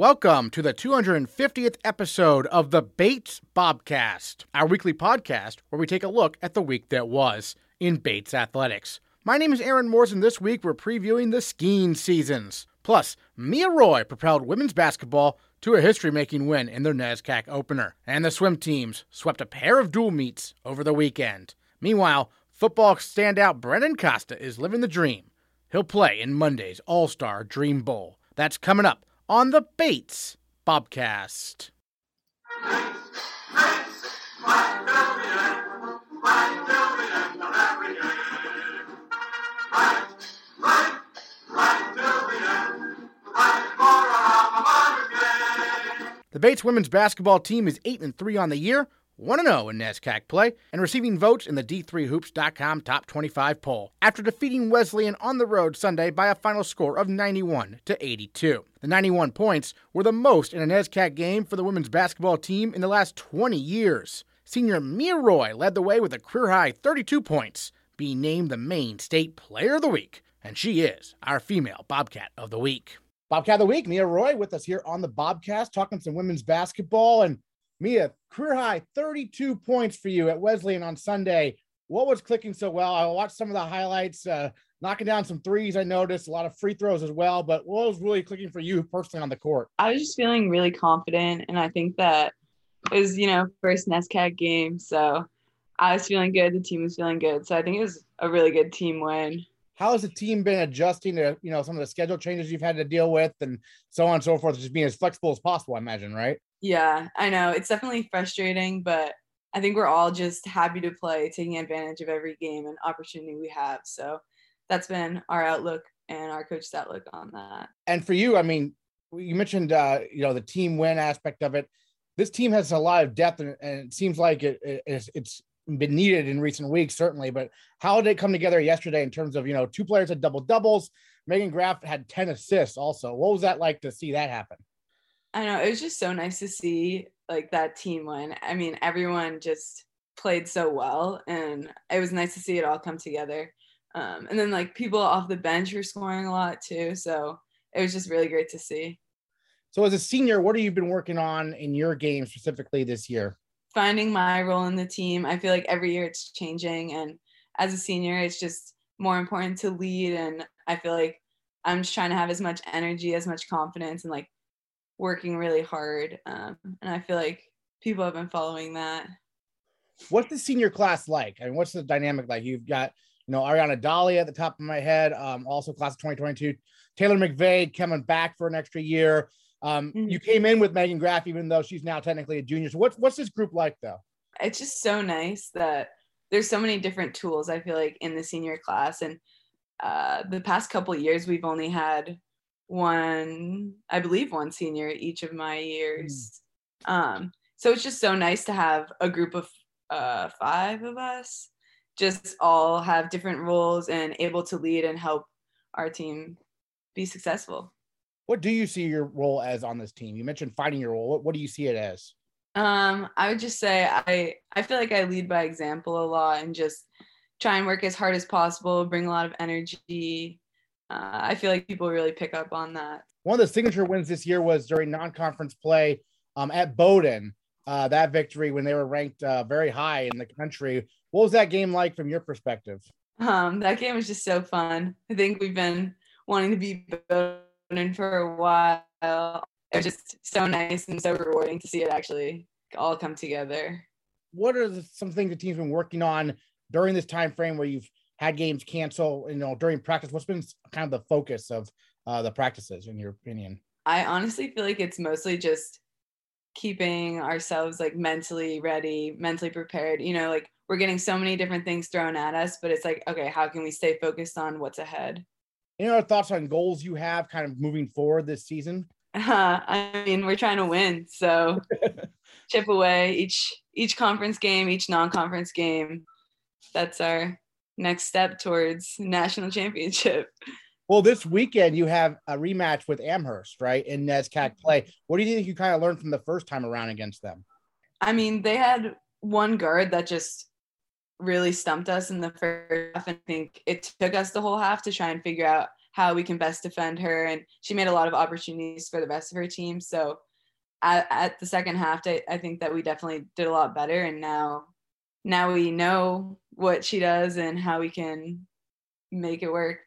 Welcome to the 250th episode of the Bates Bobcast, our weekly podcast where we take a look at the week that was in Bates athletics. My name is Aaron Morse, and this week we're previewing the skiing seasons. Plus, Mia Roy propelled women's basketball to a history making win in their NESCAC opener, and the swim teams swept a pair of dual meets over the weekend. Meanwhile, football standout Brendan Costa is living the dream. He'll play in Monday's All Star Dream Bowl. That's coming up on the Bates Bobcast. The Bates women's basketball team is 8 and 3 on the year, 1 0 in NESCAC play, and receiving votes in the D3Hoops.com Top 25 poll after defeating Wesleyan on the road Sunday by a final score of 91 to 82. The 91 points were the most in a NESCAC game for the women's basketball team in the last 20 years. Senior Mia Roy led the way with a career high 32 points, being named the Maine State Player of the Week, and she is our female Bobcat of the Week. Bobcat of the Week, Mia Roy with us here on the Bobcast, talking some women's basketball. And Mia, career high 32 points for you at Wesleyan on Sunday. What was clicking so well? I watched some of the highlights, uh, knocking down some threes. I noticed a lot of free throws as well. But what was really clicking for you personally on the court? I was just feeling really confident. And I think that it was, you know, first NESCAC game. So I was feeling good. The team was feeling good. So I think it was a really good team win how has the team been adjusting to you know some of the schedule changes you've had to deal with and so on and so forth just being as flexible as possible i imagine right yeah i know it's definitely frustrating but i think we're all just happy to play taking advantage of every game and opportunity we have so that's been our outlook and our coach's outlook on that and for you i mean you mentioned uh you know the team win aspect of it this team has a lot of depth and, and it seems like it, it, it's, been needed in recent weeks, certainly. But how did it come together yesterday in terms of you know two players had double doubles? Megan Graff had ten assists. Also, what was that like to see that happen? I know it was just so nice to see like that team win. I mean, everyone just played so well, and it was nice to see it all come together. Um, and then like people off the bench were scoring a lot too, so it was just really great to see. So, as a senior, what have you been working on in your game specifically this year? finding my role in the team. I feel like every year it's changing. And as a senior, it's just more important to lead. And I feel like I'm just trying to have as much energy, as much confidence, and like working really hard. Um, and I feel like people have been following that. What's the senior class like? I mean, what's the dynamic like? You've got, you know, Ariana Dolly at the top of my head, um, also class of 2022. Taylor McVeigh coming back for an extra year. Um, mm-hmm. You came in with Megan Graff, even though she's now technically a junior. So what's what's this group like though? It's just so nice that there's so many different tools. I feel like in the senior class, and uh, the past couple years we've only had one, I believe, one senior each of my years. Mm. Um, so it's just so nice to have a group of uh, five of us, just all have different roles and able to lead and help our team be successful what do you see your role as on this team? You mentioned fighting your role. What, what do you see it as? Um, I would just say I I feel like I lead by example a lot and just try and work as hard as possible, bring a lot of energy. Uh, I feel like people really pick up on that. One of the signature wins this year was during non-conference play um, at Bowdoin. Uh, that victory when they were ranked uh, very high in the country. What was that game like from your perspective? Um, that game was just so fun. I think we've been wanting to be Bowdoin for a while. It was just so nice and so rewarding to see it actually all come together. What are the, some things the team's been working on during this time frame where you've had games cancel? You know, during practice, what's been kind of the focus of uh, the practices, in your opinion? I honestly feel like it's mostly just keeping ourselves like mentally ready, mentally prepared. You know, like we're getting so many different things thrown at us, but it's like, okay, how can we stay focused on what's ahead? Any other thoughts on goals you have kind of moving forward this season? Uh, I mean, we're trying to win, so chip away each each conference game, each non-conference game. That's our next step towards national championship. Well, this weekend you have a rematch with Amherst, right? In NESCAC mm-hmm. play. What do you think you kind of learned from the first time around against them? I mean, they had one guard that just really stumped us in the first half. And I think it took us the whole half to try and figure out how we can best defend her. And she made a lot of opportunities for the rest of her team. So at, at the second half, I, I think that we definitely did a lot better. And now, now we know what she does and how we can make it work.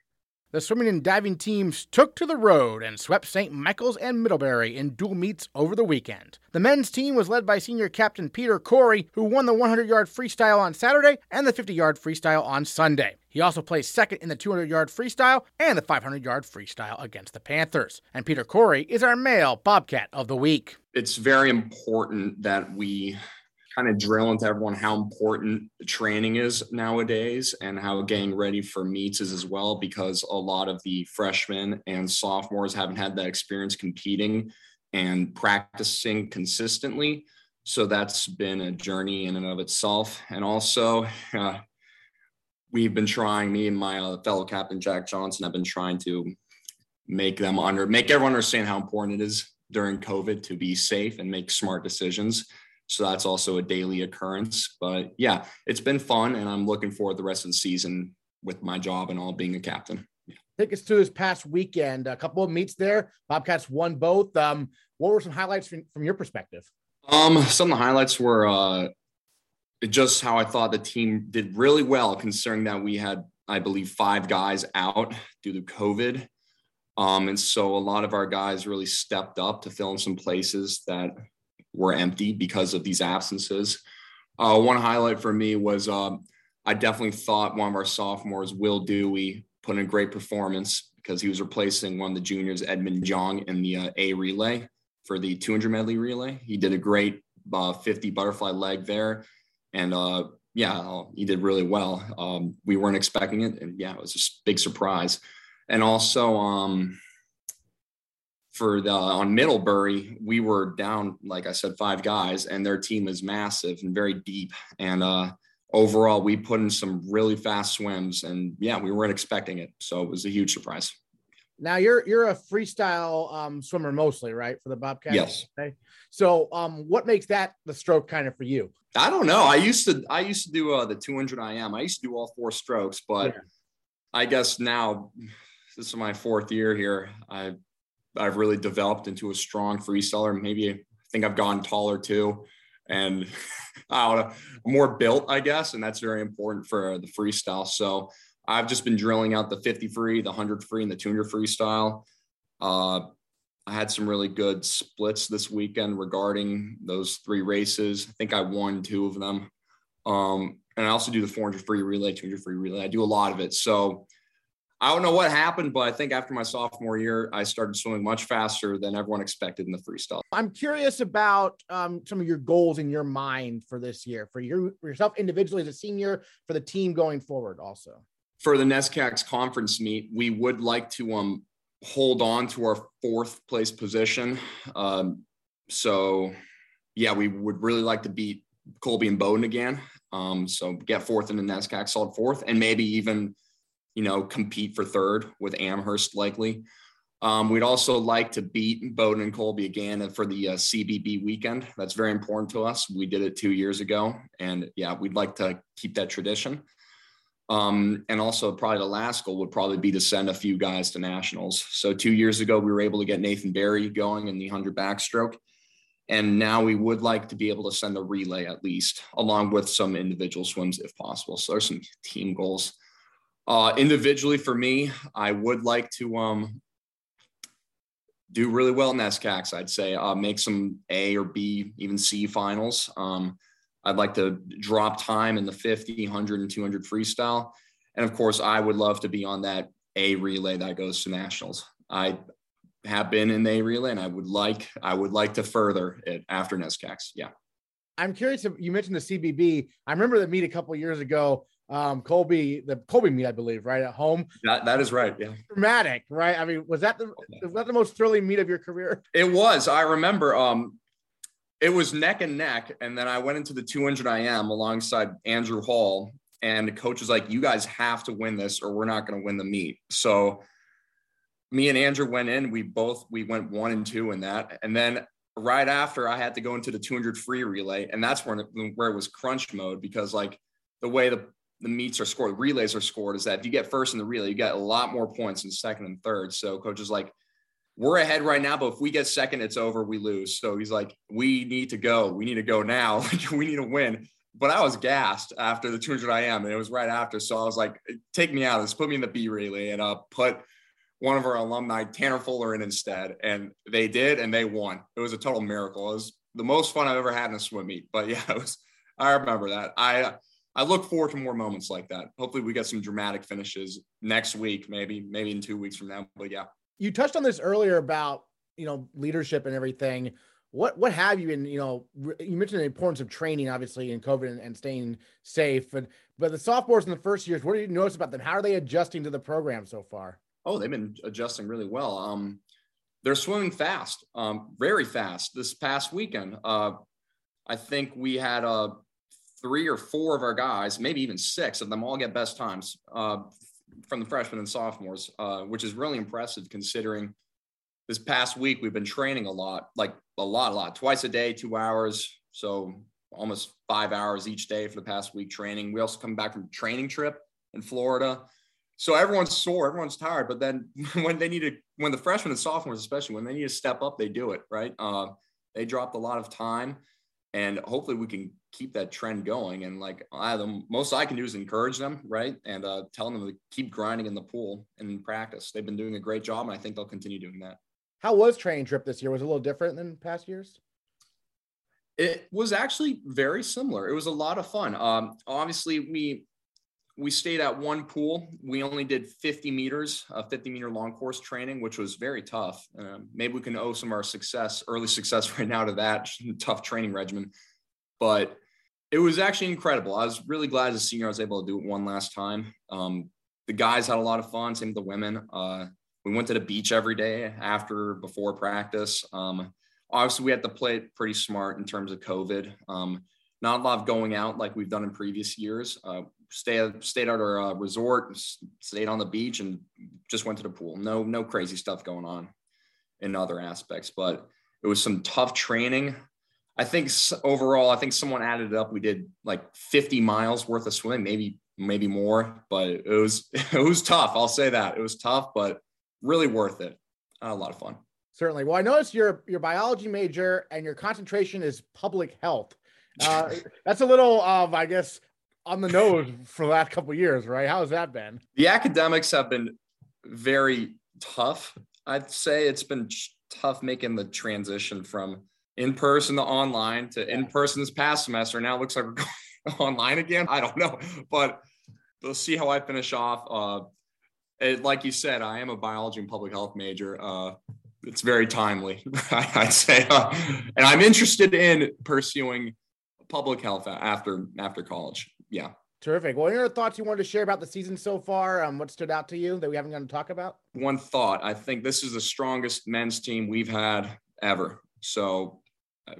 The swimming and diving teams took to the road and swept St. Michael's and Middlebury in dual meets over the weekend. The men's team was led by senior captain Pieter Cory, who won the 100 yard freestyle on Saturday and the 50 yard freestyle on Sunday. He also placed second in the 200 yard freestyle and the 500 yard freestyle against the Panthers. And Pieter Cory is our male Bobcat of the week. It's very important that we kind of drill into everyone how important training is nowadays and how getting ready for meets is as well because a lot of the freshmen and sophomores haven't had that experience competing and practicing consistently. So that's been a journey in and of itself. And also uh, we've been trying me and my uh, fellow captain jack johnson have been trying to make them under make everyone understand how important it is during covid to be safe and make smart decisions so that's also a daily occurrence. But yeah, it's been fun, and I'm looking forward to the rest of the season with my job and all being a captain. Take us to this past weekend. A couple of meets there. Bobcats won both. Um, what were some highlights from, from your perspective? Um, some of the highlights were uh, just how I thought the team did really well, considering that we had, I believe, five guys out due to COVID. Um, and so a lot of our guys really stepped up to fill in some places that were empty because of these absences. Uh, one highlight for me was um, I definitely thought one of our sophomores, Will Dewey, put in a great performance because he was replacing one of the juniors, Edmund Jong, in the uh, A relay for the 200 medley relay. He did a great uh, 50 butterfly leg there. And uh, yeah, he did really well. Um, we weren't expecting it. And yeah, it was a big surprise. And also, um, for the on Middlebury, we were down, like I said, five guys, and their team is massive and very deep. And uh, overall, we put in some really fast swims, and yeah, we weren't expecting it, so it was a huge surprise. Now you're you're a freestyle um, swimmer mostly, right, for the Bobcats? Yes. Okay. So, um, what makes that the stroke kind of for you? I don't know. I used to I used to do uh, the 200 IM. I used to do all four strokes, but yeah. I guess now this is my fourth year here. I I've really developed into a strong freestyler. Maybe I think I've gone taller too, and I don't know, more built, I guess, and that's very important for the freestyle. So I've just been drilling out the 50 free, the 100 free, and the 200 freestyle. Uh, I had some really good splits this weekend regarding those three races. I think I won two of them. Um, and I also do the 400 free relay, 200 free relay. I do a lot of it. So I don't know what happened, but I think after my sophomore year, I started swimming much faster than everyone expected in the freestyle. I'm curious about um, some of your goals in your mind for this year, for, your, for yourself individually as a senior, for the team going forward also. For the NESCAC's conference meet, we would like to um, hold on to our fourth place position. Um, so, yeah, we would really like to beat Colby and Bowdoin again. Um, so get fourth in the NESCAC, solid fourth, and maybe even you know, compete for third with Amherst likely. Um, we'd also like to beat Bowdoin and Colby again for the uh, CBB weekend. That's very important to us. We did it two years ago, and yeah, we'd like to keep that tradition. Um, and also, probably the last goal would probably be to send a few guys to nationals. So two years ago, we were able to get Nathan Barry going in the hundred backstroke, and now we would like to be able to send a relay at least, along with some individual swims if possible. So there's some team goals. Uh, individually, for me, I would like to um, do really well in NESCACs. I'd say uh, make some A or B, even C finals. Um, I'd like to drop time in the 50, 100, and 200 freestyle. And of course, I would love to be on that A relay that goes to nationals. I have been in A relay, and I would like I would like to further it after NESCACs. Yeah. I'm curious if you mentioned the CBB. I remember the meet a couple years ago um, Colby, the Colby meet, I believe, right at home. That, that is right. Yeah. Dramatic, right? I mean, was that the was that the most thrilling meet of your career? It was. I remember. Um, it was neck and neck, and then I went into the 200 IM alongside Andrew Hall, and the coach was like, "You guys have to win this, or we're not going to win the meet." So, me and Andrew went in. We both we went one and two in that, and then right after I had to go into the 200 free relay, and that's when it, where it was crunch mode because like the way the the meets are scored, relays are scored, is that if you get first in the relay, you get a lot more points in second and third. So coach is like, we're ahead right now, but if we get second, it's over, we lose. So he's like, we need to go. We need to go now. we need to win. But I was gassed after the 200 IM, and it was right after. So I was like, take me out of this, put me in the B relay, and uh, put one of our alumni, Tanner Fuller, in instead. And they did, and they won. It was a total miracle. It was the most fun I've ever had in a swim meet. But yeah, it was. I remember that. I I look forward to more moments like that. Hopefully, we get some dramatic finishes next week, maybe maybe in two weeks from now. But yeah, you touched on this earlier about you know leadership and everything. What what have you been? You know, you mentioned the importance of training, obviously, in COVID and, and staying safe. And but the sophomores in the first years, what do you notice about them? How are they adjusting to the program so far? Oh, they've been adjusting really well. Um, they're swimming fast, um, very fast. This past weekend, uh, I think we had uh, three or four of our guys, maybe even six of them, all get best times uh, from the freshmen and sophomores, uh, which is really impressive considering this past week we've been training a lot, like a lot, a lot, twice a day, two hours. So almost five hours each day for the past week training. We also come back from training trip in Florida. So everyone's sore, everyone's tired. But then when they need to, when the freshmen and sophomores, especially when they need to step up, they do it, right? Uh, they dropped a lot of time and hopefully we can keep that trend going. And like I, the most I can do is encourage them, right, and uh, telling them to keep grinding in the pool and in practice. They've been doing a great job, and I think they'll continue doing that. How was training trip this year? Was it a little different than past years? It was actually very similar. It was a lot of fun. Um, obviously, we we stayed at one pool. We only did 50 meters, a 50 meter long course training, which was very tough. Uh, maybe we can owe some of our success, early success right now to that tough training regimen. But it was actually incredible. I was really glad as a senior I was able to do it one last time. Um, the guys had a lot of fun, same with the women. Uh, we went to the beach every day after, before practice. Um, obviously, we had to play it pretty smart in terms of COVID. Um, not a lot of going out like we've done in previous years. Uh, stay, stayed at our uh, resort, stayed on the beach, and just went to the pool. No, no crazy stuff going on in other aspects, but it was some tough training. I think overall, I think someone added it up. We did like 50 miles worth of swimming, maybe maybe more, but it was it was tough. I'll say that it was tough, but really worth it. Uh, a lot of fun. Certainly. Well, I noticed your your biology major and your concentration is public health. Uh, that's a little, um, I guess, on the nose for the last couple years, right? How has that been? The academics have been very tough. I'd say it's been tough making the transition from in person to online to in person this past semester. Now it looks like we're going online again. I don't know, but we'll see how I finish off. Uh, it, like you said, I am a biology and public health major. Uh, it's very timely, I'd say, uh, and I'm interested in pursuing public health after after college. Yeah. Terrific. Well, any other thoughts you wanted to share about the season so far? Um, what stood out to you that we haven't gotten to talk about? One thought. I think this is the strongest men's team we've had ever. So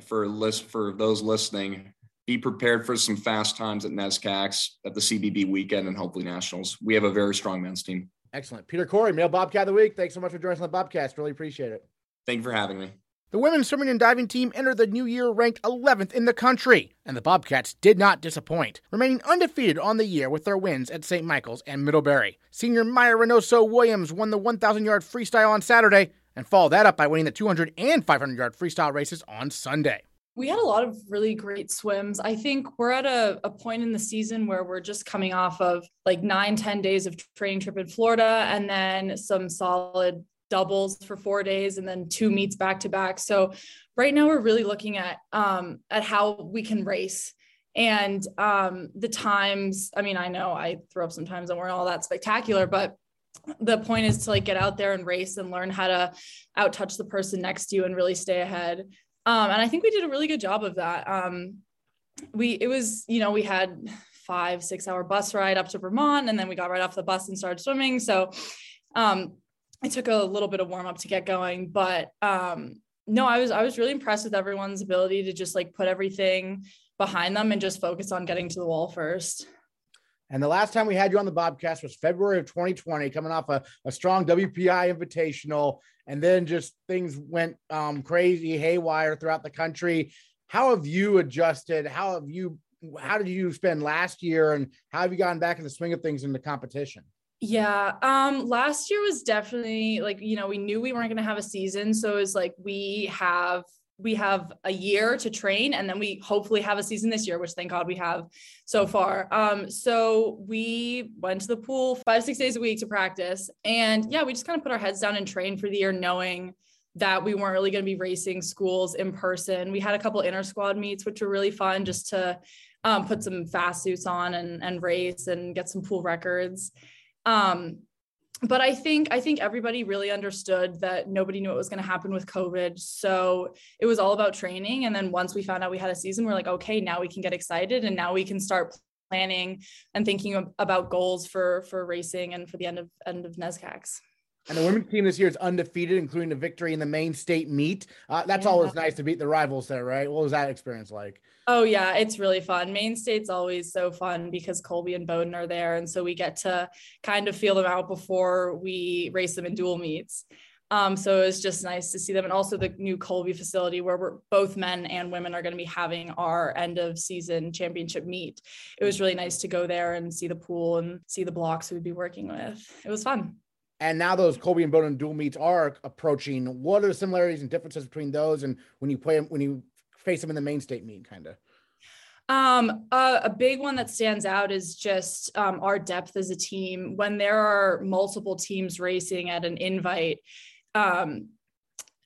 for list for those listening, be prepared for some fast times at NESCACs at the CBB weekend and hopefully nationals. We have a very strong men's team. Excellent. Pieter Cory, Male Bobcat of the Week. Thanks so much for joining us on the Bobcast. Really appreciate it. Thank you for having me. The women's swimming and diving team entered the new year ranked 11th in the country, and the Bobcats did not disappoint, remaining undefeated on the year with their wins at St. Michael's and Middlebury. Senior Maya Reynoso Williams won the 1,000 yard freestyle on Saturday, and followed that up by winning the 200 and 500 yard freestyle races on Sunday. We had a lot of really great swims. I think we're at a, a point in the season where we're just coming off of like nine, 10 days of training trip in Florida and then some solid doubles for four days and then two meets back to back. So right now we're really looking at um, at how we can race and um, the times. I mean, I know I throw up sometimes and weren't all that spectacular, but the point is to like get out there and race and learn how to out touch the person next to you and really stay ahead um, and i think we did a really good job of that um, we it was you know we had five six hour bus ride up to vermont and then we got right off the bus and started swimming so um, it took a little bit of warm up to get going but um, no i was i was really impressed with everyone's ability to just like put everything behind them and just focus on getting to the wall first and the last time we had you on the Bobcast was February of 2020, coming off a, a strong WPI invitational. And then just things went um, crazy, haywire throughout the country. How have you adjusted? How have you how did you spend last year and how have you gotten back in the swing of things in the competition? Yeah. Um, last year was definitely like, you know, we knew we weren't gonna have a season. So it was like we have we have a year to train and then we hopefully have a season this year which thank god we have so far um so we went to the pool five six days a week to practice and yeah we just kind of put our heads down and train for the year knowing that we weren't really going to be racing schools in person we had a couple inter squad meets which were really fun just to um, put some fast suits on and, and race and get some pool records um but I think I think everybody really understood that nobody knew what was going to happen with COVID. So it was all about training. And then once we found out we had a season, we're like, okay, now we can get excited and now we can start planning and thinking about goals for for racing and for the end of end of NESCACs. And the women's team this year is undefeated, including a victory in the Maine State meet. Uh, that's yeah. always nice to beat the rivals there, right? What was that experience like? Oh yeah, it's really fun. Maine State's always so fun because Colby and Bowdoin are there, and so we get to kind of feel them out before we race them in dual meets. Um, so was just nice to see them, and also the new Colby facility where we're both men and women are going to be having our end of season championship meet. It was really nice to go there and see the pool and see the blocks we'd be working with. It was fun. And now those Colby and Bowdoin dual meets are approaching. What are the similarities and differences between those and when you play them, when you face them in the Maine State meet, kind of? Um, uh, a big one that stands out is just um, our depth as a team. When there are multiple teams racing at an invite, um,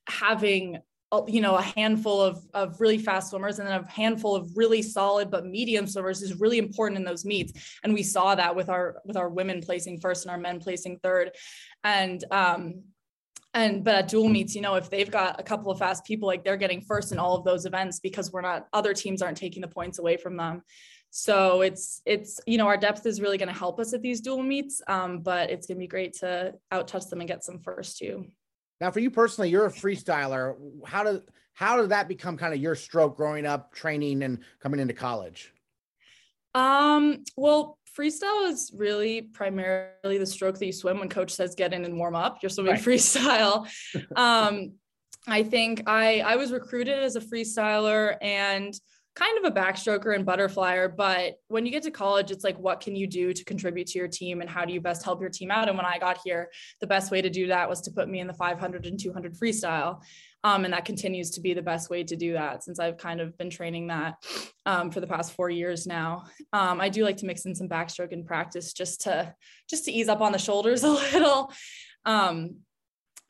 having you know a handful of, of really fast swimmers and then a handful of really solid but medium swimmers is really important in those meets and we saw that with our with our women placing first and our men placing third and um and but at dual meets you know if they've got a couple of fast people like they're getting first in all of those events because we're not other teams aren't taking the points away from them so it's it's you know our depth is really going to help us at these dual meets um, but it's going to be great to out touch them and get some first too now, for you personally, you're a freestyler. How did how did that become kind of your stroke growing up, training, and coming into college? Um, well, freestyle is really primarily the stroke that you swim when coach says get in and warm up. You're swimming right. freestyle. um, I think I I was recruited as a freestyler and kind of a backstroker and butterflyer, but when you get to college, it's like, what can you do to contribute to your team and how do you best help your team out? And when I got here, the best way to do that was to put me in the 500 and 200 freestyle. Um, and that continues to be the best way to do that since I've kind of been training that um, for the past four years now. Um, I do like to mix in some backstroke in practice just to just to ease up on the shoulders a little. Um,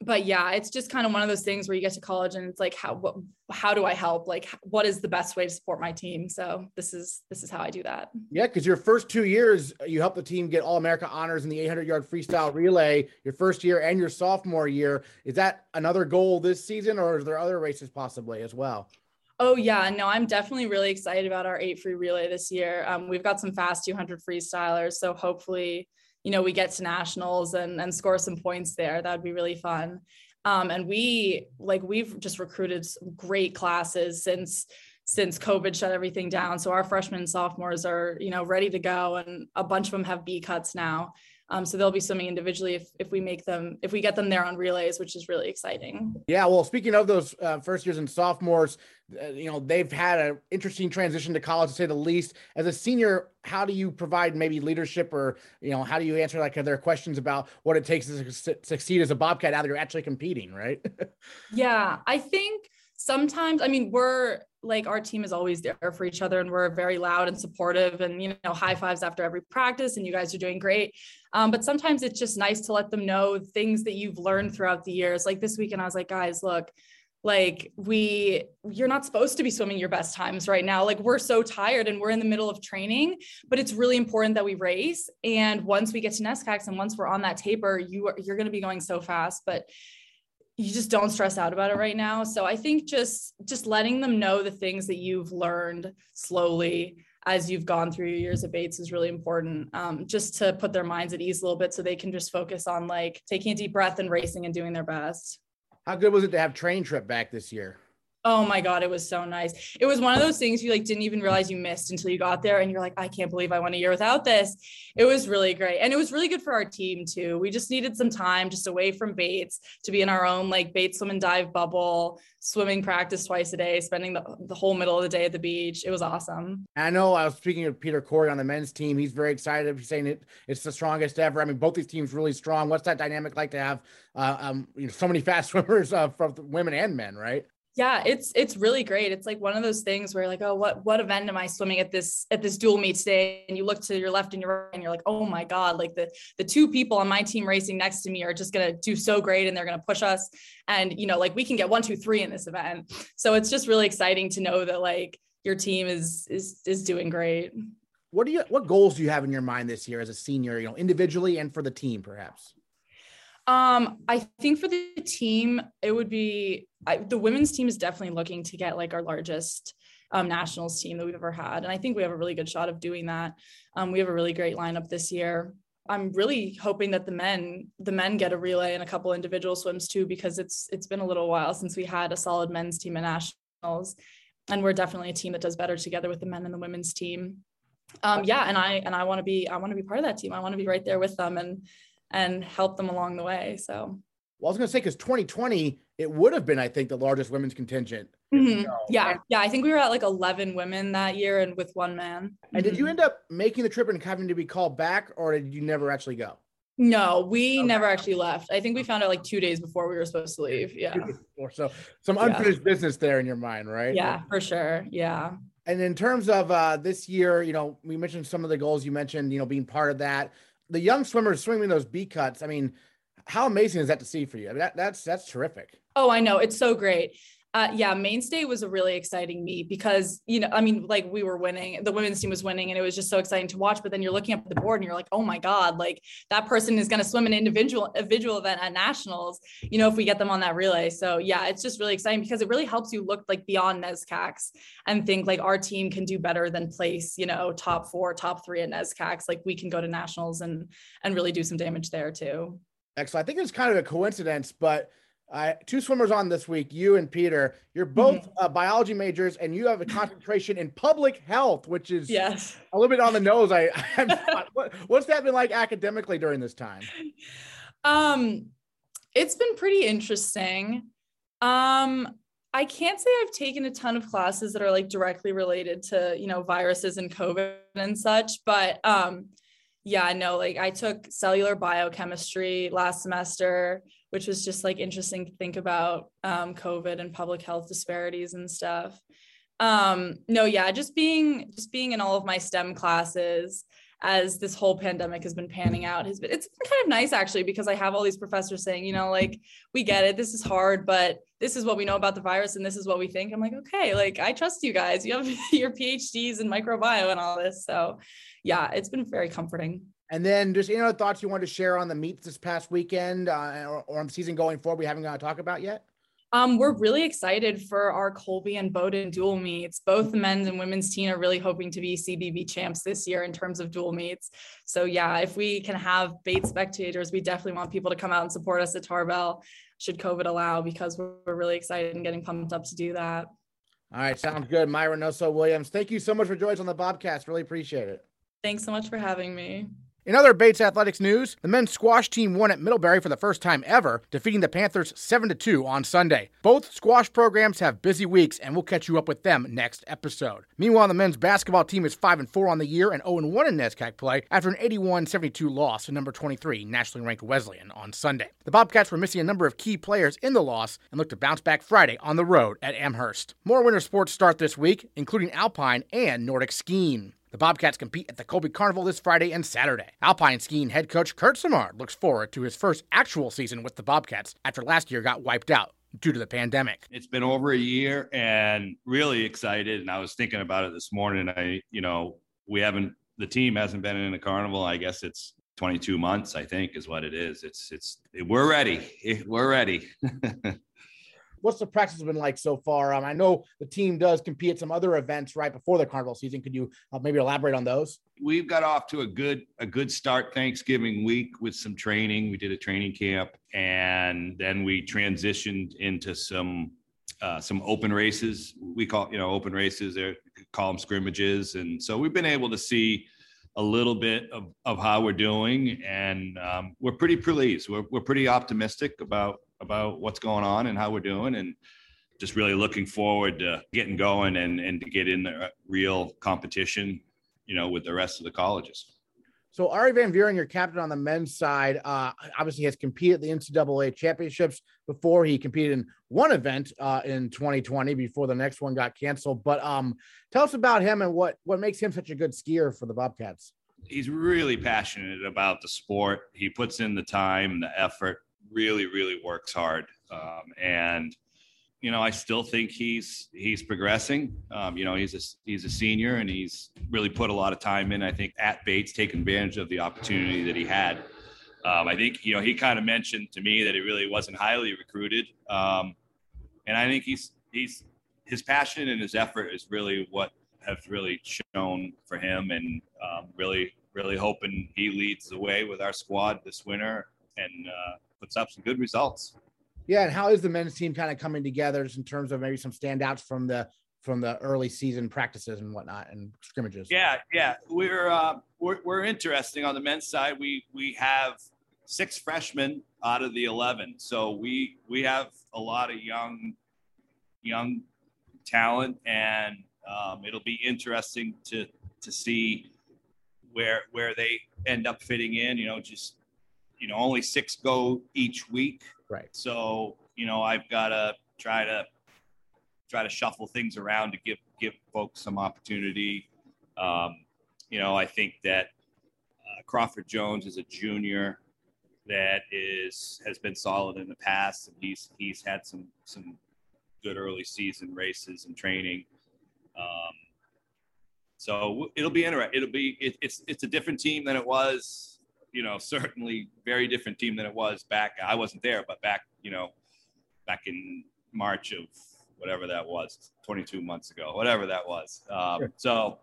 but yeah, it's just kind of one of those things where you get to college and it's like, how, what, how do I help? Like, what is the best way to support my team? So this is, this is how I do that. Yeah. Cause your first two years, you helped the team get all America honors in the 800 yard freestyle relay, your first year and your sophomore year. Is that another goal this season or is there other races possibly as well? Oh yeah, no, I'm definitely really excited about our eight free relay this year. Um, we've got some fast 200 freestylers, so hopefully you know, we get to nationals and, and score some points there. That would be really fun. Um, and we like we've just recruited great classes since since COVID shut everything down. So our freshmen and sophomores are, you know, ready to go, and a bunch of them have B cuts now. Um, so they'll be swimming individually if, if we make them, if we get them there on relays, which is really exciting. Yeah. Well, speaking of those uh, first years and sophomores, uh, you know, they've had an interesting transition to college to say the least. As a senior, how do you provide maybe leadership or, you know, how do you answer like their questions about what it takes to succeed as a Bobcat now that you're actually competing, right? yeah. I think sometimes, I mean, we're, like our team is always there for each other and we're very loud and supportive and you know high fives after every practice and you guys are doing great. Um, but sometimes it's just nice to let them know things that you've learned throughout the years. Like this weekend i was like guys look like we you're not supposed to be swimming your best times right now. Like we're so tired and we're in the middle of training but it's really important that we race. And once we get to NESCACs and once we're on that taper you are you're going to be going so fast. But you just don't stress out about it right now. So i think just just letting them know the things that you've learned slowly as you've gone through your years of bates is really important um, just to put their minds at ease a little bit so they can just focus on like taking a deep breath and racing and doing their best. How good was it to have train trip back this year Oh my God, it was so nice. It was one of those things you like didn't even realize you missed until you got there and you're like, I can't believe I went a year without this. It was really great. And it was really good for our team too. We just needed some time just away from Bates to be in our own like Bates swim and dive bubble, swimming practice twice a day, spending the, the whole middle of the day at the beach. It was awesome. I know I was speaking of Pieter Cory on the men's team. He's very excited. He's saying it it's the strongest ever. I mean, both these teams really strong. What's that dynamic like to have uh, um, you know, so many fast swimmers uh, from women and men, right? Yeah it's it's really great. It's like one of those things where like oh what what event am i swimming at this at this dual meet today? And you look to your left and your right and you're like oh my god like the the two people on my team racing next to me are just going to do so great and they're going to push us. And you know like we can get one two three in this event. So it's just really exciting to know that like your team is is is doing great. What do you what goals do you have in your mind this year as a senior you know individually and for the team perhaps? Um, I think for the team, it would be I, the women's team is definitely looking to get like our largest um, nationals team that we've ever had, and I think we have a really good shot of doing that. Um, we have a really great lineup this year. I'm really hoping that the men the men get a relay and a couple individual swims too, because it's it's been a little while since we had a solid men's team at nationals, and we're definitely a team that does better together with the men and the women's team. Um, yeah, and I and I want to be I want to be part of that team. I want to be right there with them and and help them along the way. So, well, I was going to say, because 2020, it would have been, I think, the largest women's contingent. Mm-hmm. Yeah. Yeah. I think we were at like 11 women that year and with one man. And did you mm-hmm. end up making the trip and having to be called back, or did you never actually go? No, we okay. never actually left. I think we found out like two days before we were supposed to leave. Yeah. Or so some unfinished yeah. business there in your mind, right? Yeah, for sure. Yeah. And in terms of uh, this year, you know, we mentioned some of the goals you mentioned, you know, being part of that the young swimmers swimming those B cuts. I mean, how amazing is that to see for you? I mean, that, that's that's terrific. Oh, I know it's so great. Uh, yeah, Maine State was a really exciting meet because you know, I mean, like we were winning, the women's team was winning, and it was just so exciting to watch. But then you're looking up at the board and you're like, oh my god, like that person is going to swim an individual individual event at nationals. You know, if we get them on that relay. So yeah, it's just really exciting because it really helps you look like beyond NESCACs and think like our team can do better than place, you know, top four, top three at NESCACs. Like we can go to nationals and and really do some damage there too. Excellent. I think it's kind of a coincidence, but uh, two swimmers on this week, you and Pieter. You're both mm-hmm. uh, biology majors, and you have a concentration in public health, which is yes a little bit on the nose. I, what, what's that been like academically during this time? Um, it's been pretty interesting. Um, I can't say I've taken a ton of classes that are like directly related to you know viruses and COVID and such, but um, yeah, no, like I took cellular biochemistry last semester which was just like interesting to think about um, COVID and public health disparities and stuff. Um, no, yeah, just being just being in all of my STEM classes as this whole pandemic has been panning out has been it's been kind of nice actually because I have all these professors saying, you know, like we get it, this is hard, but this is what we know about the virus and this is what we think. I'm like, okay, like I trust you guys. You have your PhDs in microbiome and all this. So yeah, it's been very comforting. And then just any other thoughts you wanted to share on the meets this past weekend uh, or, or, on season going forward we haven't got to talk about yet? Um, we're really excited for our Colby and Bowdoin dual meets. Both the men's and women's team are really hoping to be CBB champs this year in terms of dual meets. So yeah, if we can have Bates spectators, we definitely want people to come out and support us at Tarbell should COVID allow because we're really excited and getting pumped up to do that. All right, sounds good. Maya Reynoso Williams, thank you so much for joining us on the Bobcast. Really appreciate it. Thanks so much for having me. In other Bates athletics news, the men's squash team won at Middlebury for the first time ever, defeating the Panthers 7 2 on Sunday. Both squash programs have busy weeks, and we'll catch you up with them next episode. Meanwhile, the men's basketball team is 5 4 on the year and 0 1 in NESCAC play after an 81 72 loss to number 23, nationally ranked Wesleyan, on Sunday. The Bobcats were missing a number of key players in the loss and look to bounce back Friday on the road at Amherst. More winter sports start this week, including alpine and Nordic skiing. The Bobcats compete at the Colby Carnival this Friday and Saturday. Alpine skiing head coach Kurt Simard looks forward to his first actual season with the Bobcats after last year got wiped out due to the pandemic. It's been over a year and really excited. And I was thinking about it this morning. I, you know, we haven't, the team hasn't been in a carnival. I guess it's 22 months, I think is what it is. It's, it's, we're ready. We're ready. what's the practice been like so far? Um, I know the team does compete at some other events right before the carnival season. Could you uh, maybe elaborate on those? We've got off to a good a good start Thanksgiving week with some training. We did a training camp, and then we transitioned into some uh, some open races. We call you know open races. They call them scrimmages, and so we've been able to see a little bit of, of how we're doing, and um, we're pretty pleased. We're we're pretty optimistic about about what's going on and how we're doing, and just really looking forward to getting going and and to get in the real competition, you know, with the rest of the colleges. So Ari Van Vuuren, your captain on the men's side, uh, obviously has competed at the NCAA championships before. He competed in one event uh, in 2020 before the next one got canceled. But um, tell us about him and what what makes him such a good skier for the Bobcats. He's really passionate about the sport. He puts in the time, and the effort. Really, really works hard, um, and you know, I still think he's he's progressing. Um, you know, he's a he's a senior and he's really put a lot of time in. I think at Bates, taking advantage of the opportunity that he had. Um, I think you know he kind of mentioned to me that he really wasn't highly recruited, um, and I think he's he's his passion and his effort is really what have really shown for him, and um, really really hoping he leads the way with our squad this winter and uh, puts up some good results. Yeah, and how is the men's team kind of coming together in terms of maybe some standouts from the from the early season practices and whatnot and scrimmages? Yeah, yeah, we're uh, we're, we're interesting on the men's side. We we have six freshmen out of the eleven, so we we have a lot of young young talent, and um, it'll be interesting to to see where where they end up fitting in. You know, just you know, only six go each week. Right. So, you know, I've got to try to try to shuffle things around to give give folks some opportunity. Um, you know, I think that uh, Crawford Jones is a junior that is has been solid in the past, and he's he's had some some good early season races and training. Um, so it'll be interesting. It'll be it, it's it's a different team than it was you know, certainly very different team than it was back. I wasn't there, but back, you know, back in March of whatever that was, 22 months ago, whatever that was. Um, sure. So,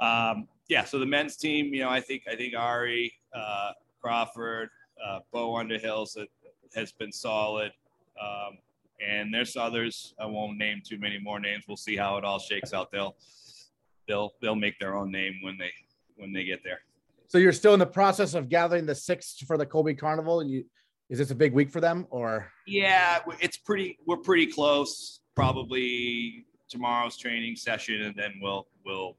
um, yeah. So the men's team, you know, I think I think Ari uh, Crawford, uh, Bo Underhills has been solid. Um, and there's others. I won't name too many more names. We'll see how it all shakes out. They'll they'll they'll make their own name when they when they get there. So you're still in the process of gathering the six for the Colby Carnival. You, is this a big week for them or? Yeah, it's pretty. We're pretty close. Probably tomorrow's training session, and then we'll we'll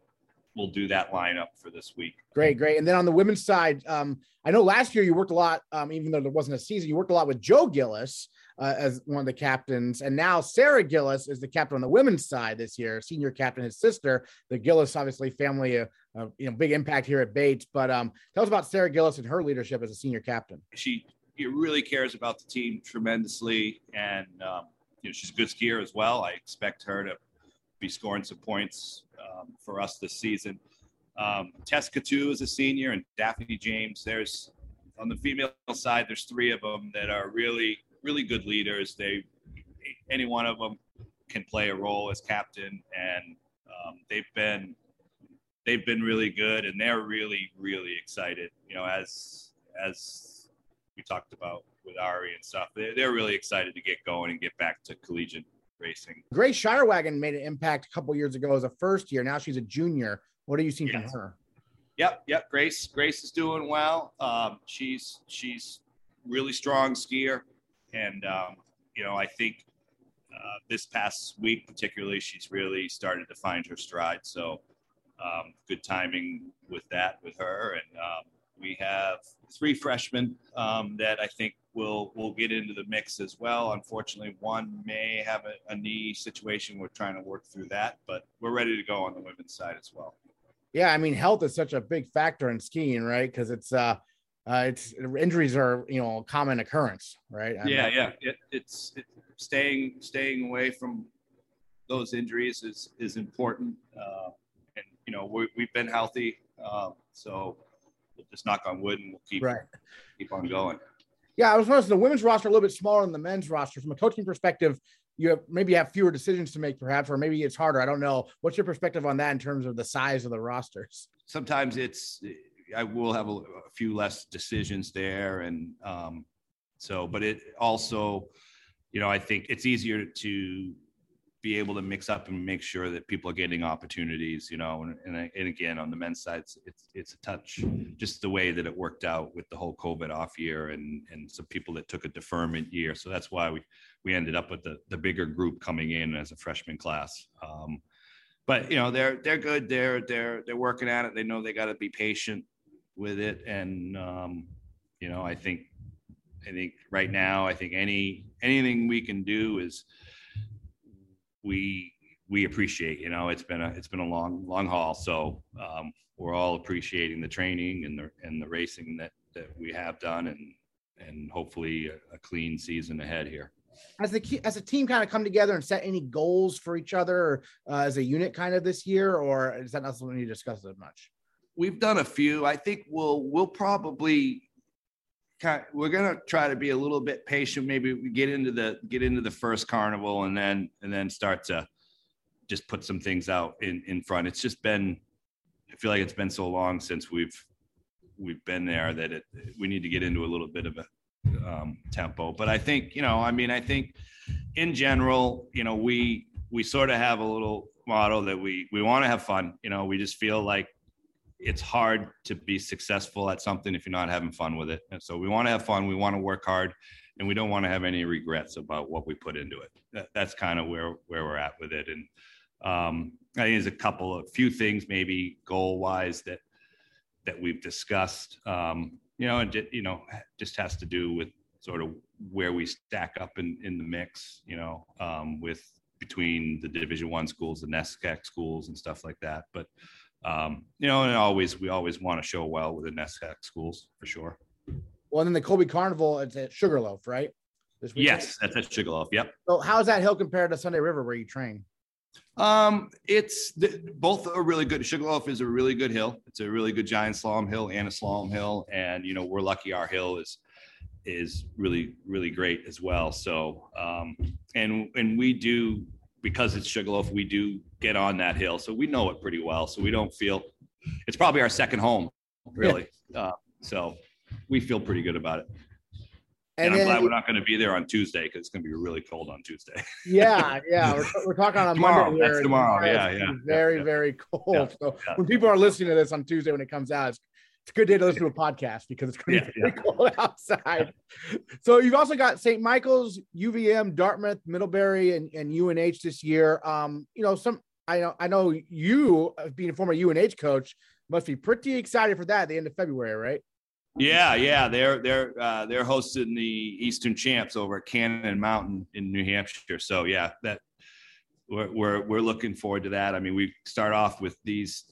we'll do that lineup for this week. Great, great. And then on the women's side, um, I know last year you worked a lot, um, even though there wasn't a season, you worked a lot with Joe Gillis uh, as one of the captains. And now Sarah Gillis is the captain on the women's side this year, senior captain, his sister, the Gillis, obviously family, uh, uh, you know, big impact here at Bates. But um, tell us about Sarah Gillis and her leadership as a senior captain. She really cares about the team tremendously. And, um, you know, she's a good skier as well. I expect her to be scoring some points um, for us this season. Um, Tess Katu is a senior, and Daphne James. There's on the female side, there's three of them that are really really good leaders. They any one of them can play a role as captain, and um, they've been they've been really good, and they're really really excited. You know, as as we talked about with Ari and stuff, they're, they're really excited to get going and get back to collegiate racing. Grace Shirewagon made an impact a couple years ago as a first year. Now she's a junior. What are you seeing from her? Yep, yep. Grace, Grace is doing well. Um, she's she's really strong skier. And, um, you know, I think uh, this past week, particularly, she's really started to find her stride. So um, good timing with that with her. And um, we have three freshmen um, that I think will will get into the mix as well. Unfortunately, one may have a, a knee situation. We're trying to work through that, but we're ready to go on the women's side as well. Yeah, I mean, health is such a big factor in skiing, right? Because it's uh, uh, it's injuries are you know common occurrence, right? I'm yeah, not, yeah. It, it's it, staying staying away from those injuries is is important, uh, and you know we, we've been healthy, uh, so we'll just knock on wood and we'll keep right. keep on going. Yeah, I was noticing the women's roster a little bit smaller than the men's roster. From a coaching perspective, you have maybe have fewer decisions to make, perhaps, or maybe it's harder. I don't know. What's your perspective on that in terms of the size of the rosters? Sometimes it's I will have a, a few less decisions there, and um, so, but it also, you know, I think it's easier to be able to mix up and make sure that people are getting opportunities, you know, and, and, and again, on the men's side, it's, it's, it's a touch, just the way that it worked out with the whole COVID off year and, and some people that took a deferment year. So that's why we, we ended up with the, the bigger group coming in as a freshman class. Um, but you know, they're, they're good. They're, they're, they're working at it. They know they got to be patient with it. And, um, you know, I think, I think right now, I think any, anything we can do is, we we appreciate you know it's been a it's been a long long haul. So um, we're all appreciating the training and the and the racing that that we have done and and hopefully a, a clean season ahead here. As the as a team kind of come together and set any goals for each other or, uh, as a unit kind of this year or is that not something you discuss as much we've done a few i think we'll we'll probably kind of, we're gonna try to be a little bit patient. Maybe we get into the get into the first carnival and then and then start to just put some things out in in front. It's just been I feel like it's been so long since we've we've been there that it we need to get into a little bit of a um, tempo. But I think you know I mean I think in general you know we we sort of have a little model that we we want to have fun. You know we just feel like it's hard to be successful at something if you're not having fun with it. And so we want to have fun, we want to work hard, and we don't want to have any regrets about what we put into it. That's kind of where where we're at with it. And um, I think there's a couple of few things maybe goal wise that that we've discussed. Um, you know, and you know, just has to do with sort of where we stack up in in the mix. You know, um, with between the Division One schools, the NESCAC schools, and stuff like that. But um, you know, and always we always want to show well with the NESCAC schools for sure. Well, and then the Colby Carnival, it's at Sugarloaf, right? This yes, that's at Sugarloaf. Yep. So how's that hill compared to Sunday River where you train? Um, it's the, both are really good. Sugarloaf is a really good hill. It's a really good giant slalom hill and a slalom hill, and you know we're lucky our hill is is really really great as well. So um, and and we do because it's Sugarloaf, we do get on that hill, so we know it pretty well. So we don't feel it's probably our second home, really. Yeah. Uh, so we feel pretty good about it. And, and I'm glad we're not going to be there on Tuesday because it's going to be really cold on Tuesday. yeah, yeah, we're, we're talking on tomorrow. Monday. That's tomorrow. Yeah, yeah. Very, yeah, very cold. so when people are listening to this on Tuesday when it comes out, it's it's a good day to listen to a podcast because it's going to be yeah, cold outside. so you've also got St. Michael's, UVM, Dartmouth, Middlebury, and, and UNH this year. Um, you know, some I know I know you uh, being a former UNH coach must be pretty excited for that at the end of February, right? Yeah, yeah, they're they're uh, they're hosting the Eastern Champs over at Cannon Mountain in New Hampshire. So yeah, that we're, we're we're looking forward to that. I mean, we start off with these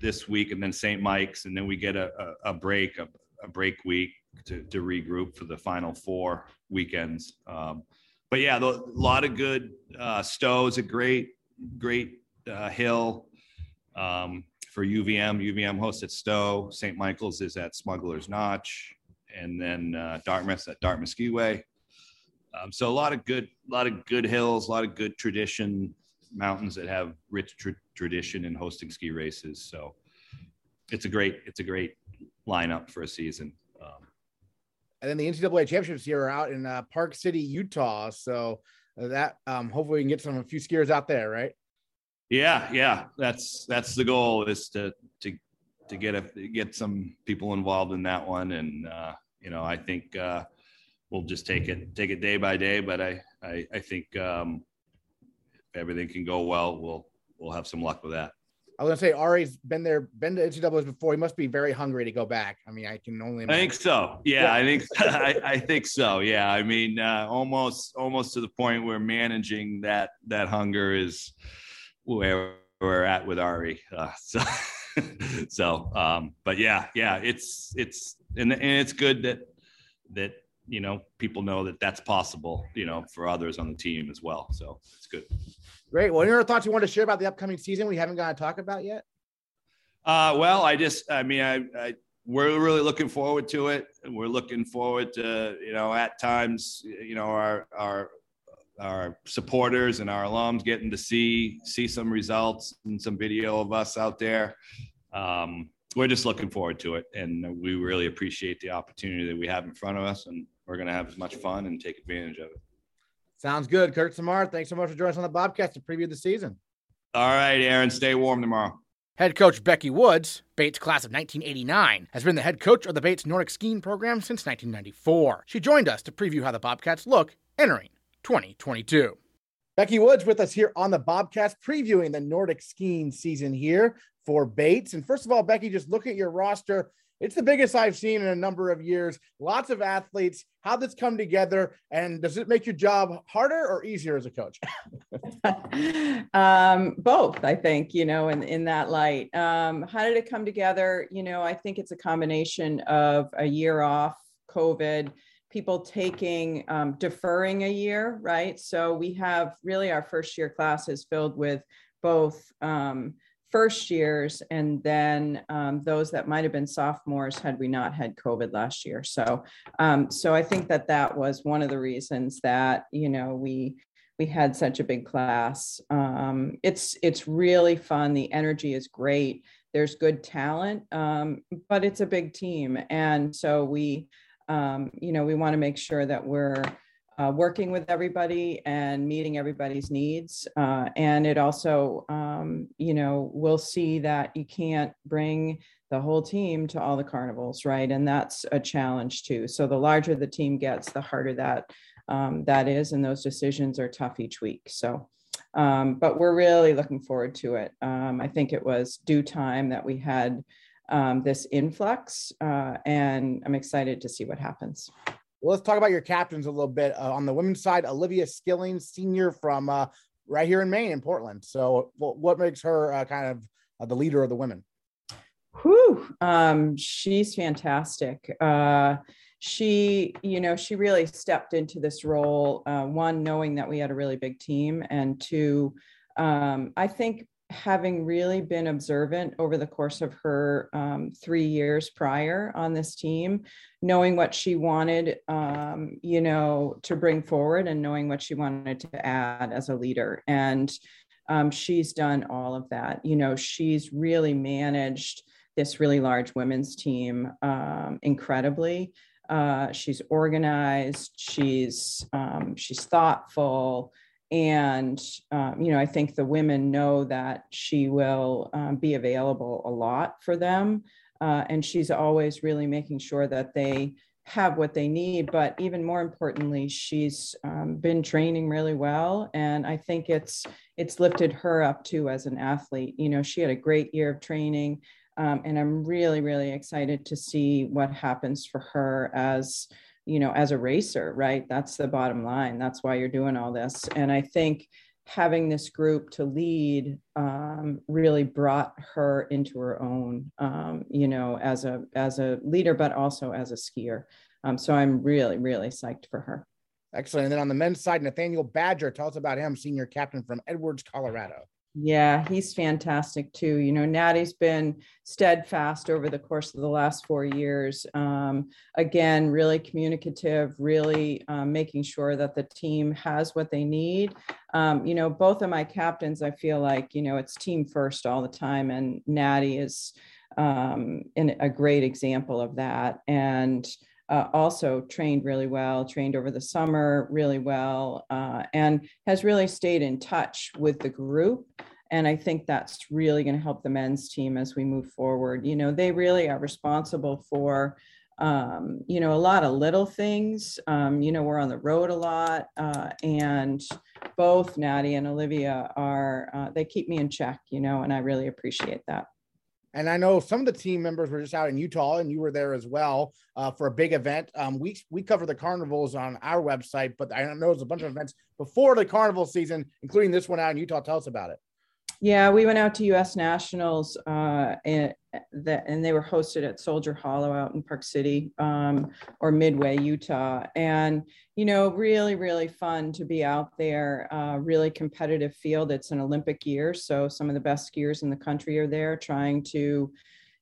this week and then St. Mike's, and then we get a, a, a break, a, a, break week to, to regroup for the final four weekends. Um, but yeah, a lot of good. Uh, Stowe's a great, great uh, hill um, for UVM. UVM hosts at Stowe. St. Michael's is at Smuggler's Notch, and then uh, Dartmouth's at Dartmouth Skiway. Um, so a lot of good, a lot of good hills, a lot of good tradition mountains that have rich tra- tradition in hosting ski races. So it's a great it's a great lineup for a season. Um, and then the NCAA championships here are out in uh, Park City, Utah. So that um, hopefully we can get some a few skiers out there, right? Yeah, yeah. That's that's the goal is to to to get a get some people involved in that one, and uh, you know I think uh, we'll just take it take it day by day. But I I, I think um, everything can go well, we'll we'll have some luck with that. I was gonna say Ari's been there, been to NCAA's before. He must be very hungry to go back. I mean, I can only. Imagine. I think so. Yeah, yeah. I think I, I, think so. Yeah, I mean, uh, almost almost to the point where managing that that hunger is where we're at with Ari. Uh, so so, um, but yeah, yeah, it's it's and, and it's good that that you know people know that that's possible. You know, for others on the team as well. So it's good. Great. Well, any other thoughts you want to share about the upcoming season we haven't got to talk about yet? Uh, well, I just, I mean, I, I, we're really looking forward to it. We're looking forward to, you know, at times, you know, our, our, our supporters and our alums getting to see, see some results and some video of us out there. Um, we're just looking forward to it. And we really appreciate the opportunity that we have in front of us. And we're going to have as much fun and take advantage of it. Sounds good. Kurt Simard, thanks so much for joining us on the Bobcast to preview the season. All right, Aaron, stay warm tomorrow. Head coach Becky Woods, Bates class of 1989, has been the head coach of the Bates Nordic skiing program since 1994. She joined us to preview how the Bobcats look entering 2022. Becky Woods with us here on the Bobcast, previewing the Nordic skiing season here for Bates. And first of all, Becky, just look at your roster. It's the biggest I've seen in a number of years. Lots of athletes. How this come together, and does it make your job harder or easier as a coach? um, both, I think. You know, in in that light, um, how did it come together? You know, I think it's a combination of a year off, COVID, people taking um, deferring a year, right? So we have really our first year classes filled with both. Um, first years and then um, those that might have been sophomores had we not had covid last year. So um, so i think that that was one of the reasons that you know we we had such a big class. Um, it's it's really fun. The energy is great. There's good talent um, but it's a big team. And so we um, you know we want to make sure that we're uh, working with everybody and meeting everybody's needs. Uh, and it also, um, you know, we'll see that you can't bring the whole team to all the carnivals, right? And that's a challenge too. So the larger the team gets, the harder that um, that is, and those decisions are tough each week. So, um, but we're really looking forward to it. Um, I think it was due time that we had um, this influx, uh, and I'm excited to see what happens. Well, let's talk about your captains a little bit. Uh, on the women's side, Olivia Skilling, senior from uh, right here in Maine, in Portland. So, what makes her uh, kind of uh, the leader of the women? Whew, um, she's fantastic. Uh, she, you know, she really stepped into this role. Uh, one, knowing that we had a really big team, and two, um, I think having really been observant over the course of her um, three years prior on this team, knowing what she wanted, um, you know, to bring forward and knowing what she wanted to add as a leader. And um, she's done all of that. You know, she's really managed this really large women's team um, incredibly. Uh, she's organized. She's um, she's thoughtful and um, you know i think the women know that she will um, be available a lot for them uh, and she's always really making sure that they have what they need. But even more importantly she's um, been training really well and i think it's it's lifted her up too as an athlete. You know she had a great year of training um, and i'm really really excited to see what happens for her as you know, as a racer, right? That's the bottom line. That's why you're doing all this. And I think having this group to lead um, really brought her into her own, um, you know, as a as a leader, but also as a skier. Um, so I'm really, really psyched for her. Excellent. And then on the men's side, Nathaniel Badger, tell us about him, senior captain from Edwards, Colorado. Yeah, he's fantastic too. You know, Natty's been steadfast over the course of the last four years. Um, again, really communicative, really um, making sure that the team has what they need. Um, you know, both of my captains, I feel like, you know, it's team first all the time. And Natty is um, in a great example of that. And uh, also trained really well, trained over the summer really well, uh, and has really stayed in touch with the group. And I think that's really going to help the men's team as we move forward. You know, they really are responsible for, um, you know, a lot of little things. Um, you know, we're on the road a lot, uh, and both Natty and Olivia are, uh, they keep me in check, you know, and I really appreciate that. And I know some of the team members were just out in Utah, and you were there as well uh, for a big event. Um, we we cover the carnivals on our website, but I know there's a bunch of events before the carnival season, including this one out in Utah. Tell us about it. Yeah, we went out to U.S. Nationals, uh, and, and they were hosted at Soldier Hollow out in Park City um, or Midway, Utah. And you know, really, really fun to be out there. Uh, really competitive field. It's an Olympic year, so some of the best skiers in the country are there, trying to,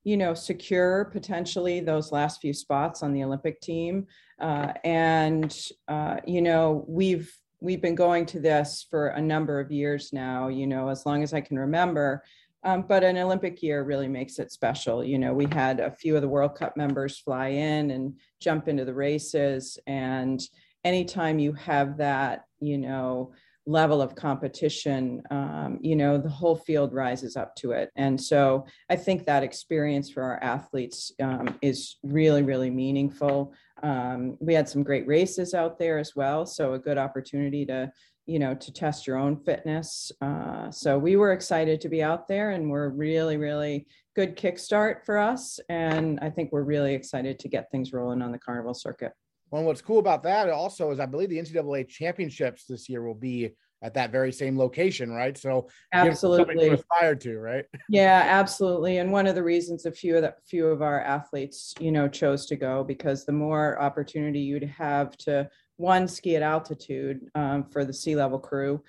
you know, secure potentially those last few spots on the Olympic team. Uh, and uh, you know, we've we've been going to this for a number of years now, you know, as long as I can remember. Um, but an Olympic year really makes it special. You know, we had a few of the World Cup members fly in and jump into the races, and anytime you have that, you know, level of competition, um, you know, the whole field rises up to it. And so I think that experience for our athletes um, is really, really meaningful. Um, we had some great races out there as well. So a good opportunity to, you know, to test your own fitness. Uh, so we were excited to be out there and we're really, really good kickstart for us. And I think we're really excited to get things rolling on the carnival circuit. Well, what's cool about that also is I believe the NCAA championships this year will be at that very same location, right? So absolutely aspired to, right? Yeah, absolutely. And one of the reasons a few of the few of our athletes, you know, chose to go because the more opportunity you'd have to one ski at altitude um, for the sea level crew,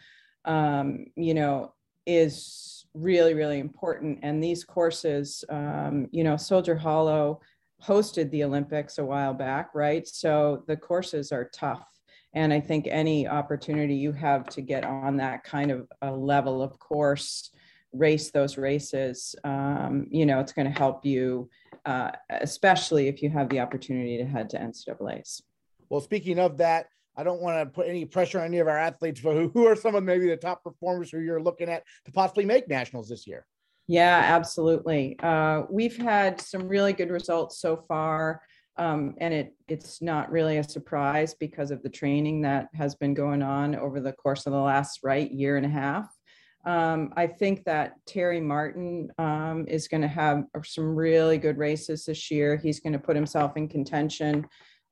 um, you know, is really really important. And these courses, um, you know, Soldier Hollow hosted the Olympics a while back, right? So the courses are tough. And I think any opportunity you have to get on that kind of a level of course, race those races, um, you know, it's going to help you, uh, especially if you have the opportunity to head to NCAA's. Well, speaking of that, I don't want to put any pressure on any of our athletes, but who, who are some of maybe the top performers who you're looking at to possibly make nationals this year? Yeah, absolutely. Uh, we've had some really good results so far. Um, and it it's not really a surprise because of the training that has been going on over the course of the last right year and a half. Um, I think that Terry Martin um, is going to have some really good races this year. He's going to put himself in contention.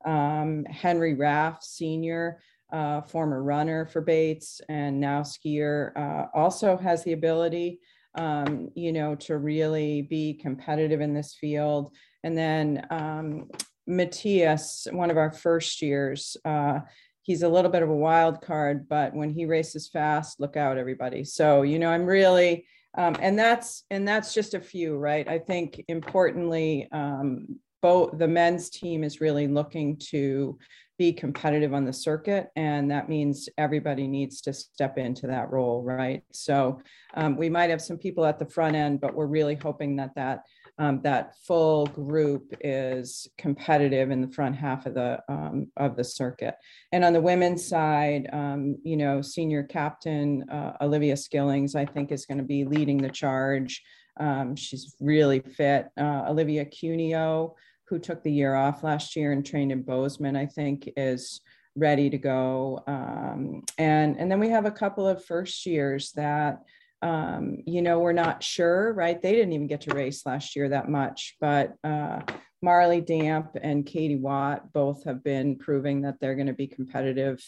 Um, Henry Raff, senior, uh, former runner for Bates and now skier, uh, also has the ability um, you know, to really be competitive in this field. And then um, Matthias, one of our first years, uh, he's a little bit of a wild card, but when he races fast, look out, everybody. So, you know, I'm really, um, and that's and that's just a few, right? I think importantly, um, both the men's team is really looking to be competitive on the circuit and that means everybody needs to step into that role right? So um, we might have some people at the front end but we're really hoping that that um, that full group is competitive in the front half of the um, of the circuit. And on the women's side um, you know senior captain uh, olivia skillings i think is going to be leading the charge. Um, she's really fit. Uh, olivia cuneo who took the year off last year and trained in Bozeman, I think is ready to go. Um, and, and then we have a couple of first years that, um, you know, we're not sure, right? They didn't even get to race last year that much, but uh, Marley Damp and Katie Watt both have been proving that they're going to be competitive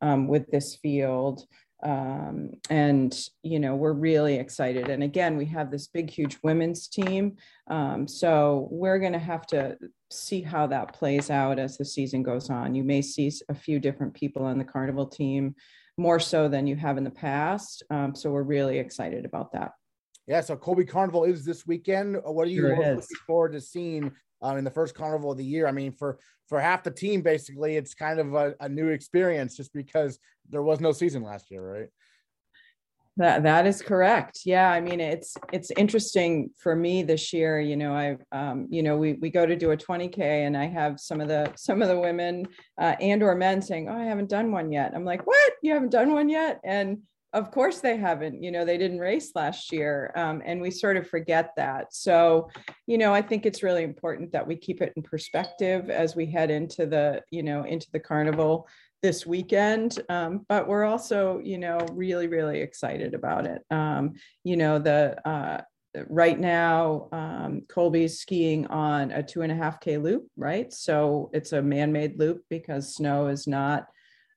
um, with this field um, and you know we're really excited. And again we have this big huge women's team. Um, so we're going to have to see how that plays out as the season goes on. You may see a few different people on the carnival team more so than you have in the past. Um, so we're really excited about that. Yeah so colby carnival is this weekend. What are you sure looking forward to seeing um, in the first carnival of the year. I mean, for for half the team, basically, it's kind of a, a new experience just because there was no season last year, right? That that is correct. Yeah, I mean it's it's interesting for me this year. You know, I um, you know we we go to do a 20k, and I have some of the some of the women uh, and or men saying, "Oh, I haven't done one yet." I'm like, "What? You haven't done one yet?" And of course they haven't you know they didn't race last year um, and we sort of forget that. So you know i think it's really important that we keep it in perspective as we head into the you know into the carnival this weekend um, but we're also you know really really excited about it. Um, you know the uh, right now um, colby's skiing on a two and a half k loop right? So it's a man-made loop because snow is not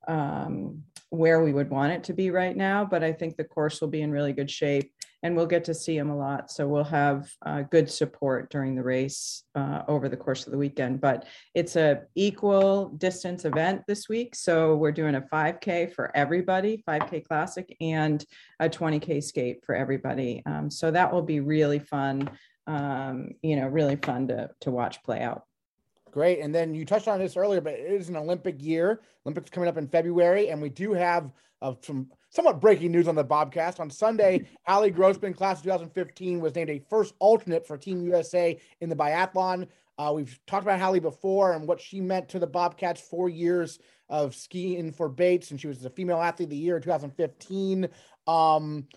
um, where we would want it to be right now, but I think the course will be in really good shape and we'll get to see him a lot. So we'll have uh, good support during the race uh, over the course of the weekend. But it's a equal distance event this week. So we're doing a 5K for everybody, 5K classic, and a 20K skate for everybody. Um, so that will be really fun. Um, you know, really fun to to watch play out. Great. And then you touched on this earlier, but it is an Olympic year. Olympics coming up in February, and we do have uh, some somewhat breaking news on the Bobcast. On Sunday, Hallie Grossman, class of 2015, was named a first alternate for Team USA in the biathlon. Uh, we've talked about Hallie before and what she meant to the Bobcats four years of skiing for Bates, and she was the female athlete of the year in 2015. Um,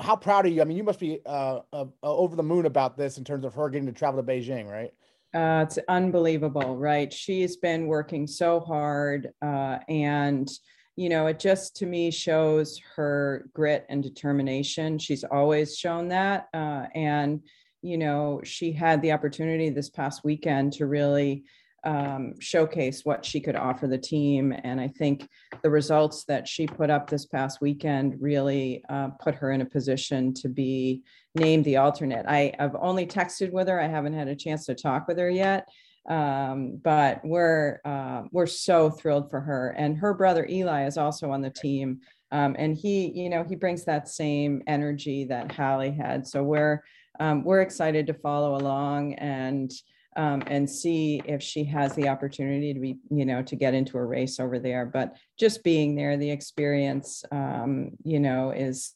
how proud are you? I mean, you must be uh, uh, over the moon about this in terms of her getting to travel to Beijing, right? Uh, it's unbelievable, right? She's been working so hard, uh, and you know, it just to me shows her grit and determination. She's always shown that, uh, and you know, she had the opportunity this past weekend to really um, showcase what she could offer the team. And I think the results that she put up this past weekend really uh, put her in a position to be named the alternate. I, have only texted with her. I haven't had a chance to talk with her yet. Um, but we're uh, we're so thrilled for her. And her brother Eli is also on the team. Um, and he, you know, he brings that same energy that Hallie had. So we're um, we're excited to follow along and um, and see if she has the opportunity to be, you know, to get into a race over there. But just being there, the experience, um, you know, is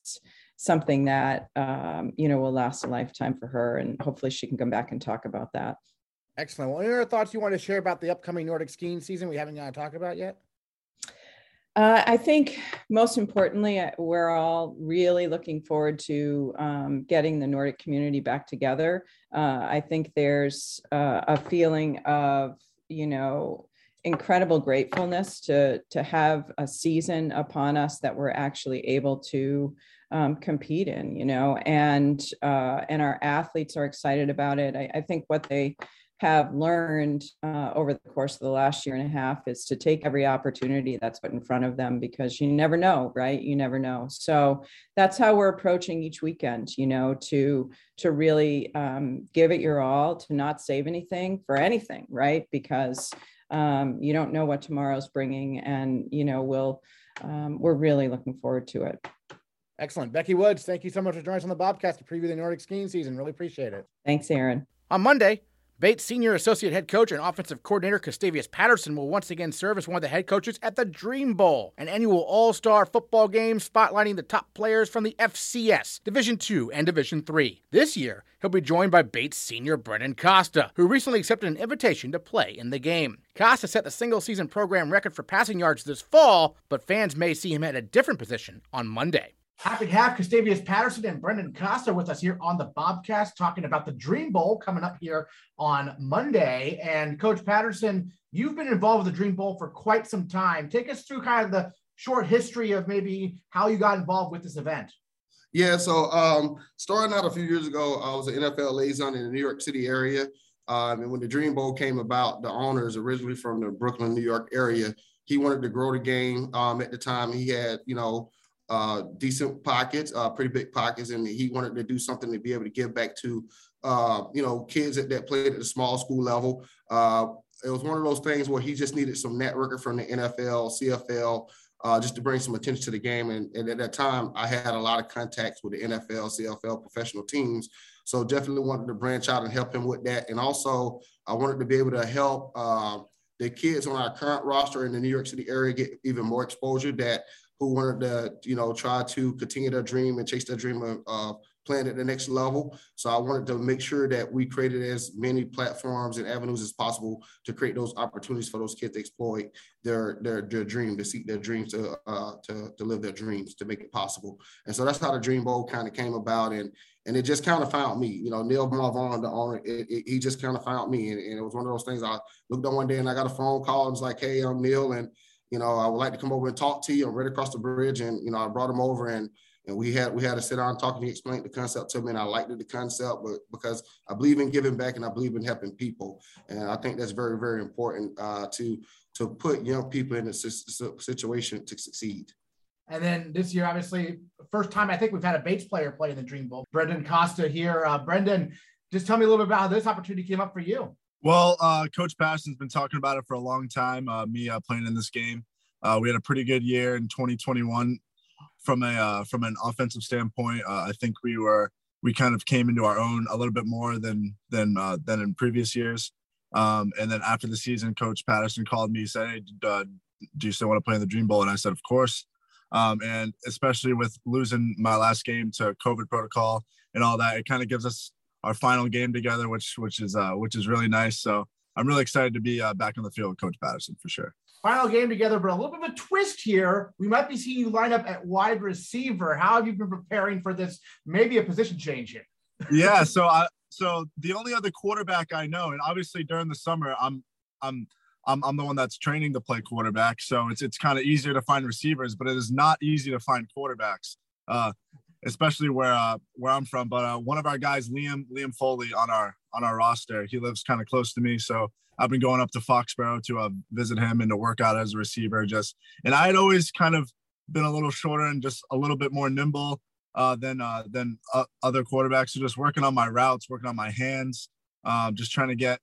something that, um, you know, will last a lifetime for her. And hopefully she can come back and talk about that. Excellent. Well, any other thoughts you want to share about the upcoming Nordic skiing season we haven't got to talk about yet? Uh, I think most importantly, uh, we're all really looking forward to um, getting the Nordic community back together. Uh, I think there's uh, a feeling of, you know, incredible gratefulness to to have a season upon us that we're actually able to um, compete in. You know, and uh, and our athletes are excited about it. I, I think what they have learned uh, over the course of the last year and a half is to take every opportunity that's put in front of them because you never know right you never know so that's how we're approaching each weekend you know to to really um, give it your all to not save anything for anything right because um, you don't know what tomorrow's bringing and you know we'll um, we're really looking forward to it excellent becky woods thank you so much for joining us on the bobcast to preview the nordic skiing season really appreciate it thanks aaron on monday Bates Senior Associate Head Coach and Offensive Coordinator Custavious Patterson will once again serve as one of the head coaches at the Dream Bowl, an annual all-star football game spotlighting the top players from the FCS, Division II and Division III. This year, he'll be joined by Bates senior Brendan Costa, who recently accepted an invitation to play in the game. Costa set the single-season program record for passing yards this fall, but fans may see him at a different position on Monday. Happy to have Custavious Patterson and Brendan Costa with us here on the Bobcast, talking about the Dream Bowl coming up here on Monday. And Coach Patterson, you've been involved with the Dream Bowl for quite some time. Take us through kind of the short history of maybe how you got involved with this event. Yeah, so um, starting out a few years ago, I was an NFL liaison in the New York City area. Um, and when the Dream Bowl came about, the owners, originally from the Brooklyn, New York area, he wanted to grow the game. Um, at the time, he had, you know, uh, decent pockets, uh, pretty big pockets, and he wanted to do something to be able to give back to, uh, you know, kids that, that played at the small school level. Uh, it was one of those things where he just needed some networking from the NFL, CFL, uh, just to bring some attention to the game. And, and, at that time, I had a lot of contacts with the NFL, CFL professional teams. So definitely wanted to branch out and help him with that. And also, I wanted to be able to help uh, the kids on our current roster in the New York City area get even more exposure that who wanted to, you know, try to continue their dream and chase their dream of uh, playing at the next level. So I wanted to make sure that we created as many platforms and avenues as possible to create those opportunities for those kids to exploit their their, their dream, to seek their dreams, to, uh, to to live their dreams, to make it possible. And so that's how the Dream Bowl kind of came about, and and it just kind of found me. You know, Neil Marvon, the owner, it, it, he just kind of found me, and, and, it was one of those things. I looked on one day and I got a phone call and was like, "Hey, I'm Neil," and you know, I would like to come over and talk to you. I'm right across the bridge. And, you know, I brought him over and and we had we had to sit down and talk and he explained the concept to me and I liked the concept but because I believe in giving back and I believe in helping people and I think that's very very important uh, to to put young people in a situation to succeed. And then this year, obviously, first time I think we've had a Bates player play in the Dream Bowl. Brendan Costa here. Uh, Brendan, just tell me a little bit about how this opportunity came up for you. Well, uh, Coach Patterson's been talking about it for a long time. Uh, me uh, playing in this game, uh, we had a pretty good year in 2021 from a uh, from an offensive standpoint. Uh, I think we were we kind of came into our own a little bit more than than than in previous years. Um, and then after the season, Coach Patterson called me, said, "Hey, do you still want to play in the Dream Bowl?" And I said, "Of course." Um, and especially with losing my last game to COVID protocol and all that, it kind of gives us our final game together, which which is uh, which is really nice. So I'm really excited to be uh, back on the field with Coach Patterson for sure. final game together, but a little bit of a twist here. We might be seeing you line up at wide receiver. How have you been preparing for this? Maybe a position change here. yeah. So I so the only other quarterback I know, and obviously during the summer, I'm I'm I'm, I'm the one that's training to play quarterback. So it's it's kind of easier to find receivers, but it is not easy to find quarterbacks. Uh, especially where uh, where I'm from. But uh, one of our guys, Liam Liam Foley, on our on our roster, he lives kind of close to me, so I've been going up to Foxborough to uh, visit him and to work out as a receiver. Just and I had always kind of been a little shorter and just a little bit more nimble uh, than uh, than other quarterbacks. So just working on my routes, working on my hands, um, just trying to get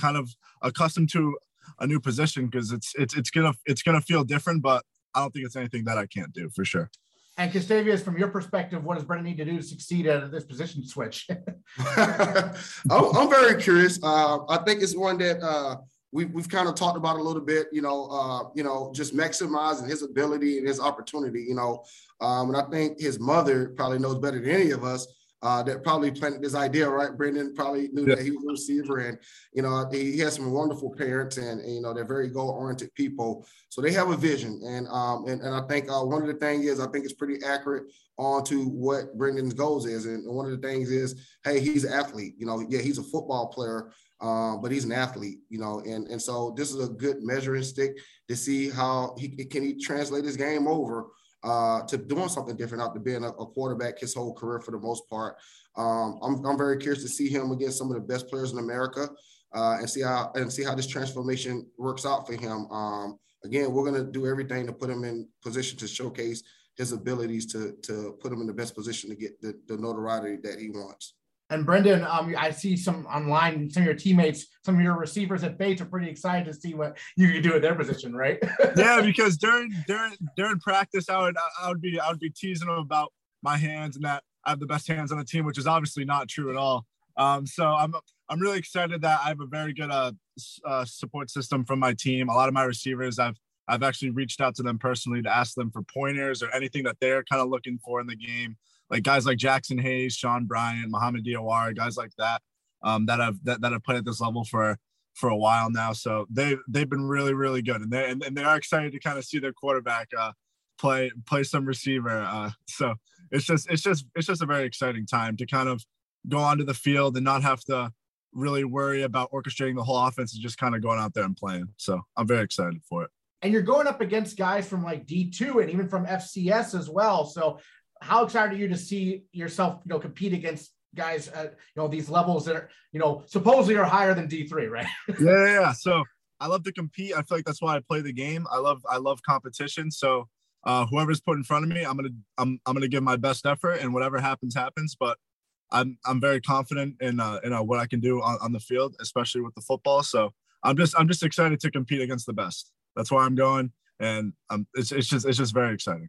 kind of accustomed to a new position because it's it's it's gonna it's gonna feel different, but I don't think it's anything that I can't do for sure. And Custavious, from your perspective, what does Brendan need to do to succeed at this position switch? I'm, very curious. Uh, I think it's one that uh, we, we've kind of talked about a little bit. You know, uh, you know, just maximizing his ability and his opportunity. You know, um, and I think his mother probably knows better than any of us uh, that probably planted this idea, right? Brendan probably knew that he was a receiver, and you know he has some wonderful parents, and, and you know they're very goal-oriented people, so they have a vision, and um, and, and I think uh, one of the things is I think it's pretty accurate onto what Brendan's goals is, and one of the things is, hey, he's an athlete, you know, yeah, he's a football player, um, but he's an athlete, you know, and and so this is a good measuring stick to see how he can he translate his game over uh, to doing something different after being a, a, quarterback his whole career for the most part. Um, I'm, I'm very curious to see him against some of the best players in America uh, and see how and see how this transformation works out for him. Um, again, we're going to do everything to put him in position to showcase his abilities to to put him in the best position to get the, the notoriety that he wants. And Brendan, um, I see some online, some of your teammates, some of your receivers at Bates are pretty excited to see what you can do at their position, right? yeah, because during during during practice, I would I would be I would be teasing them about my hands and that I have the best hands on the team, which is obviously not true at all. Um, so I'm I'm really excited that I have a very good uh, uh, support system from my team. A lot of my receivers, I've I've actually reached out to them personally to ask them for pointers or anything that they're kind of looking for in the game like guys like Jackson Hayes, Sean Bryan, Mohamed Diawara, guys like that, um, that have that, that have played at this level for for a while now. So they they've been really really good, and they and, and they are excited to kind of see their quarterback uh, play play some receiver. Uh, so it's just it's just it's just a very exciting time to kind of go onto the field and not have to really worry about orchestrating the whole offense and just kind of going out there and playing. So I'm very excited for it. And you're going up against guys from like D2 and even from FCS as well. So how excited are you to see yourself, you know, compete against guys at you know these levels that are you know supposedly are higher than D3, right? yeah, yeah. So I love to compete. I feel like that's why I play the game. I love I love competition. So uh, whoever's put in front of me, I'm gonna I'm I'm gonna give my best effort, and whatever happens happens. But I'm I'm very confident in uh, in uh, what I can do on, on the field, especially with the football. So I'm just I'm just excited to compete against the best. That's why I'm going, and um, it's it's just it's just very exciting.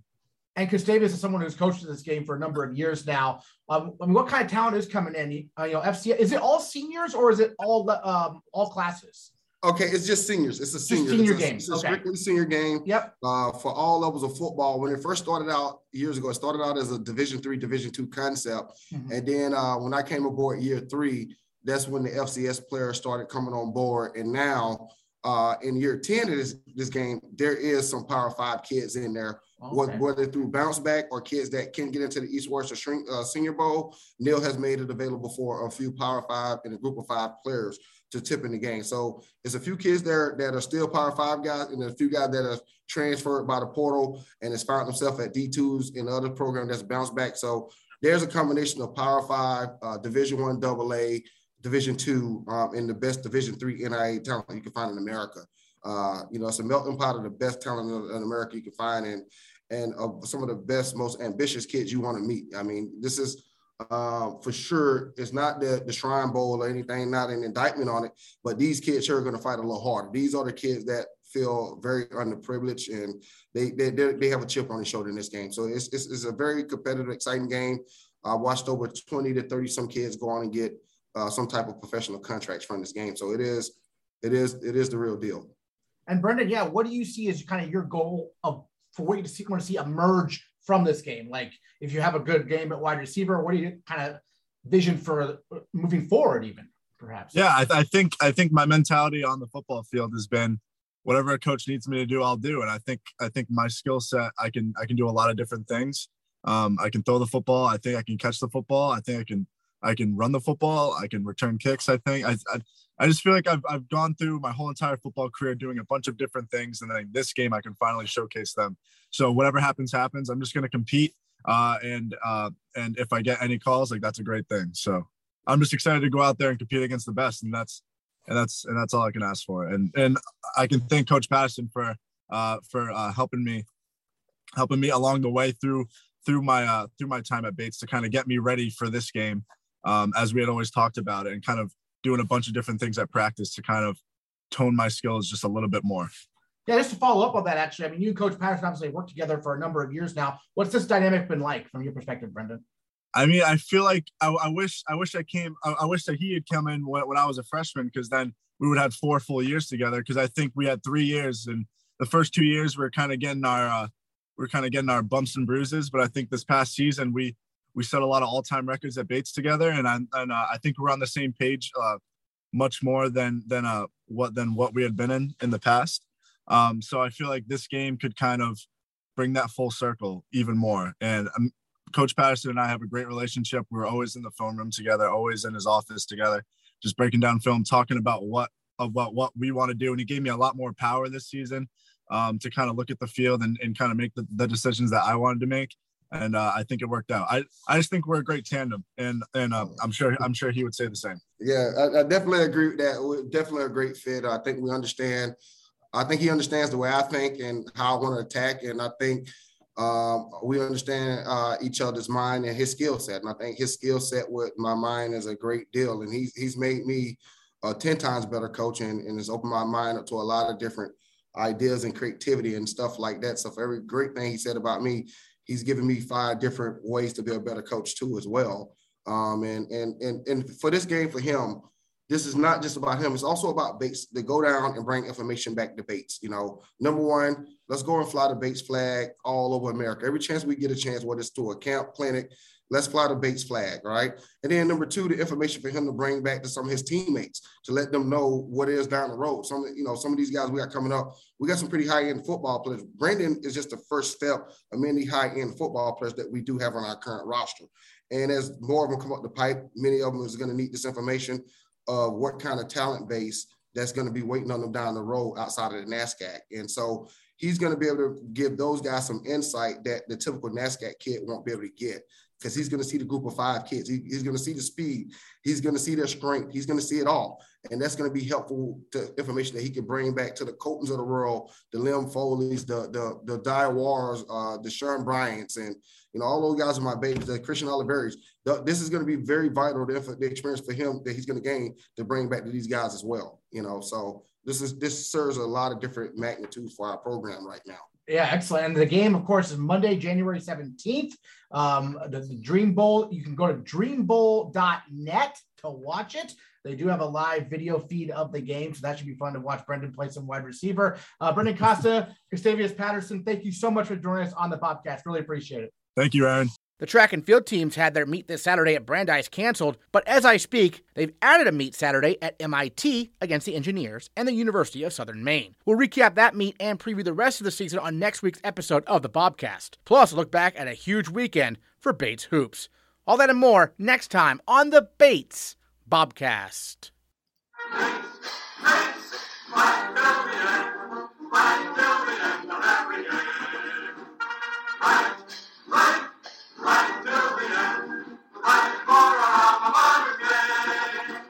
And Custavious is someone who's coached this game for a number of years now. Um, I mean, what kind of talent is coming in? Uh, you know, FC is it all seniors or is it all um, all classes? Okay, it's just seniors. It's a senior, senior it's a, game. It's a okay. strictly senior game. Yep. Uh, for all levels of football. When it first started out years ago, it started out as a Division three, Division two concept, mm-hmm. and then uh, when I came aboard year three, that's when the FCS players started coming on board, and now uh, in year 10 of this, this game, there is some Power Five kids in there, okay. whether through bounce back or kids that can get into the East Shrine, uh, Senior Bowl. Neil has made it available for a few Power Five and a group of five players to tip in the game. So there's a few kids there that are still Power Five guys, and a few guys that are transferred by the portal and has found themselves at D2s and other program that's bounced back. So there's a combination of Power Five, uh, Division One, Double A, Division two um, and the best Division three NAIA talent you can find in America. Uh, you know, it's a melting pot of the best talent in, America you can find, and and some of the best, most ambitious kids you want to meet. I mean, this is uh, for sure. It's not the the Shrine Bowl or anything, not an indictment on it, but these kids here are going to fight a little harder. These are the kids that feel very underprivileged and they they they have a chip on their shoulder in this game. So it's it's, it's a very competitive, exciting game. I watched over 20 to 30 some kids go on and get uh, some type of professional contracts from this game. So it is, it is, it is the real deal. And Brendan, yeah, what do you see as kind of your goal of for what you see, want to see emerge from this game? Like if you have a good game at wide receiver, what do you kind of vision for moving forward, even perhaps? Yeah, I, I think I think my mentality on the football field has been whatever a coach needs me to do, I'll do. And I think I think my skill set, I can I can do a lot of different things. Um, I can throw the football. I think I can catch the football. I think I can I can run the football. I can return kicks. I think I, I, I just feel like I've, I've gone through my whole entire football career doing a bunch of different things. And then this game, I can finally showcase them. So whatever happens, happens. I'm just going to compete. Uh, and, uh, and if I get any calls, like that's a great thing. So I'm just excited to go out there and compete against the best. And that's, and that's, and that's all I can ask for. And, and I can thank coach Patterson for, uh, for, uh, helping me, helping me along the way through, through my, uh, through my time at Bates to kind of get me ready for this game um, as we had always talked about it, and kind of doing a bunch of different things at practice to kind of tone my skills just a little bit more. Yeah, just to follow up on that, actually, I mean, you and Coach Patterson obviously worked together for a number of years now. What's this dynamic been like from your perspective, Brendan? I mean, I feel like I, I wish I wish I came. I, I, wish that he had come in when, when I was a freshman, because then we would have four full years together. Because I think we had three years, and the first two years we are kind of getting our uh, we are kind of getting our bumps and bruises. But I think this past season we we set a lot of all-time records at Bates together, and I and uh, I think we're on the same page, uh, much more than than uh, what than what we had been in in the past. Um, so I feel like this game could kind of bring that full circle even more. And um, Coach Patterson and I have a great relationship. We're always in the phone room together, always in his office together, just breaking down film, talking about what about what we want to do. And he gave me a lot more power this season um, to kind of look at the field and, and kind of make the, the decisions that I wanted to make and uh, I think it worked out. I, I just think we're a great tandem, and and uh, I'm sure I'm sure he would say the same. Yeah, I, I, definitely agree with that. We're definitely a great fit. I think we understand. I think he understands the way I think and how I want to attack, and I think um, we understand uh, each other's mind and his skill set. And I think his skill set with my mind is a great deal, and he's he's made me ten times better coach, and, and has opened my mind up to a lot of different ideas and creativity and stuff like that. So for every great thing he said about me, he's given me five different ways to be a better coach too as well. Um, and and and and for this game for him, this is not just about him. It's also about Bates to go down and bring information back to Bates. You know, number one, let's go and fly the Bates flag all over America. Every chance we get a chance, whether it's to a camp, clinic, Let's fly the Bates flag, right? And then number two, the information for him to bring back to some of his teammates to let them know what is down the road. Some, you know, some of these guys we got coming up, we got some pretty high end football players. Brendan is just the first step of many high end football players that we do have on our current roster. And as more of them come up the pipe, many of them is going to need this information of what kind of talent base that's going to be waiting on them down the road outside of the NESCAC. And so he's going to be able to give those guys some insight that the typical NESCAC kid won't be able to get because he's going to see the group of five kids. He, he's going to see the speed. He's going to see their strength. He's going to see it all. And that's going to be helpful to information that he can bring back to the Coltons of the world, the Liam Foleys, the the the Diawaras, uh, the Sean Bryants, and you know all those guys are my babies. The Christian Oliveris. this is going to be very vital the, the experience for him that he's going to gain to bring back to these guys as well. You know, so this is this serves a lot of different magnitudes for our program right now. Yeah, excellent. And the game, of course, is Monday, January 17th. Um, the, the, Dream Bowl, you can go to dreambowl.net to watch it. They do have a live video feed of the game, so that should be fun to watch Brendan play some wide receiver. Uh, Brendan Costa, Custavious Patterson, thank you so much for joining us on the podcast. Really appreciate it. Thank you, Aaron. The track and field teams had their meet this Saturday at Brandeis canceled, but as I speak, they've added a meet Saturday at MIT against the Engineers and the University of Southern Maine. We'll recap that meet and preview the rest of the season on next week's episode of the Bobcast. Plus, look back at a huge weekend for Bates Hoops. All that and more next time on the Bates Bobcast. Right, right. Laura.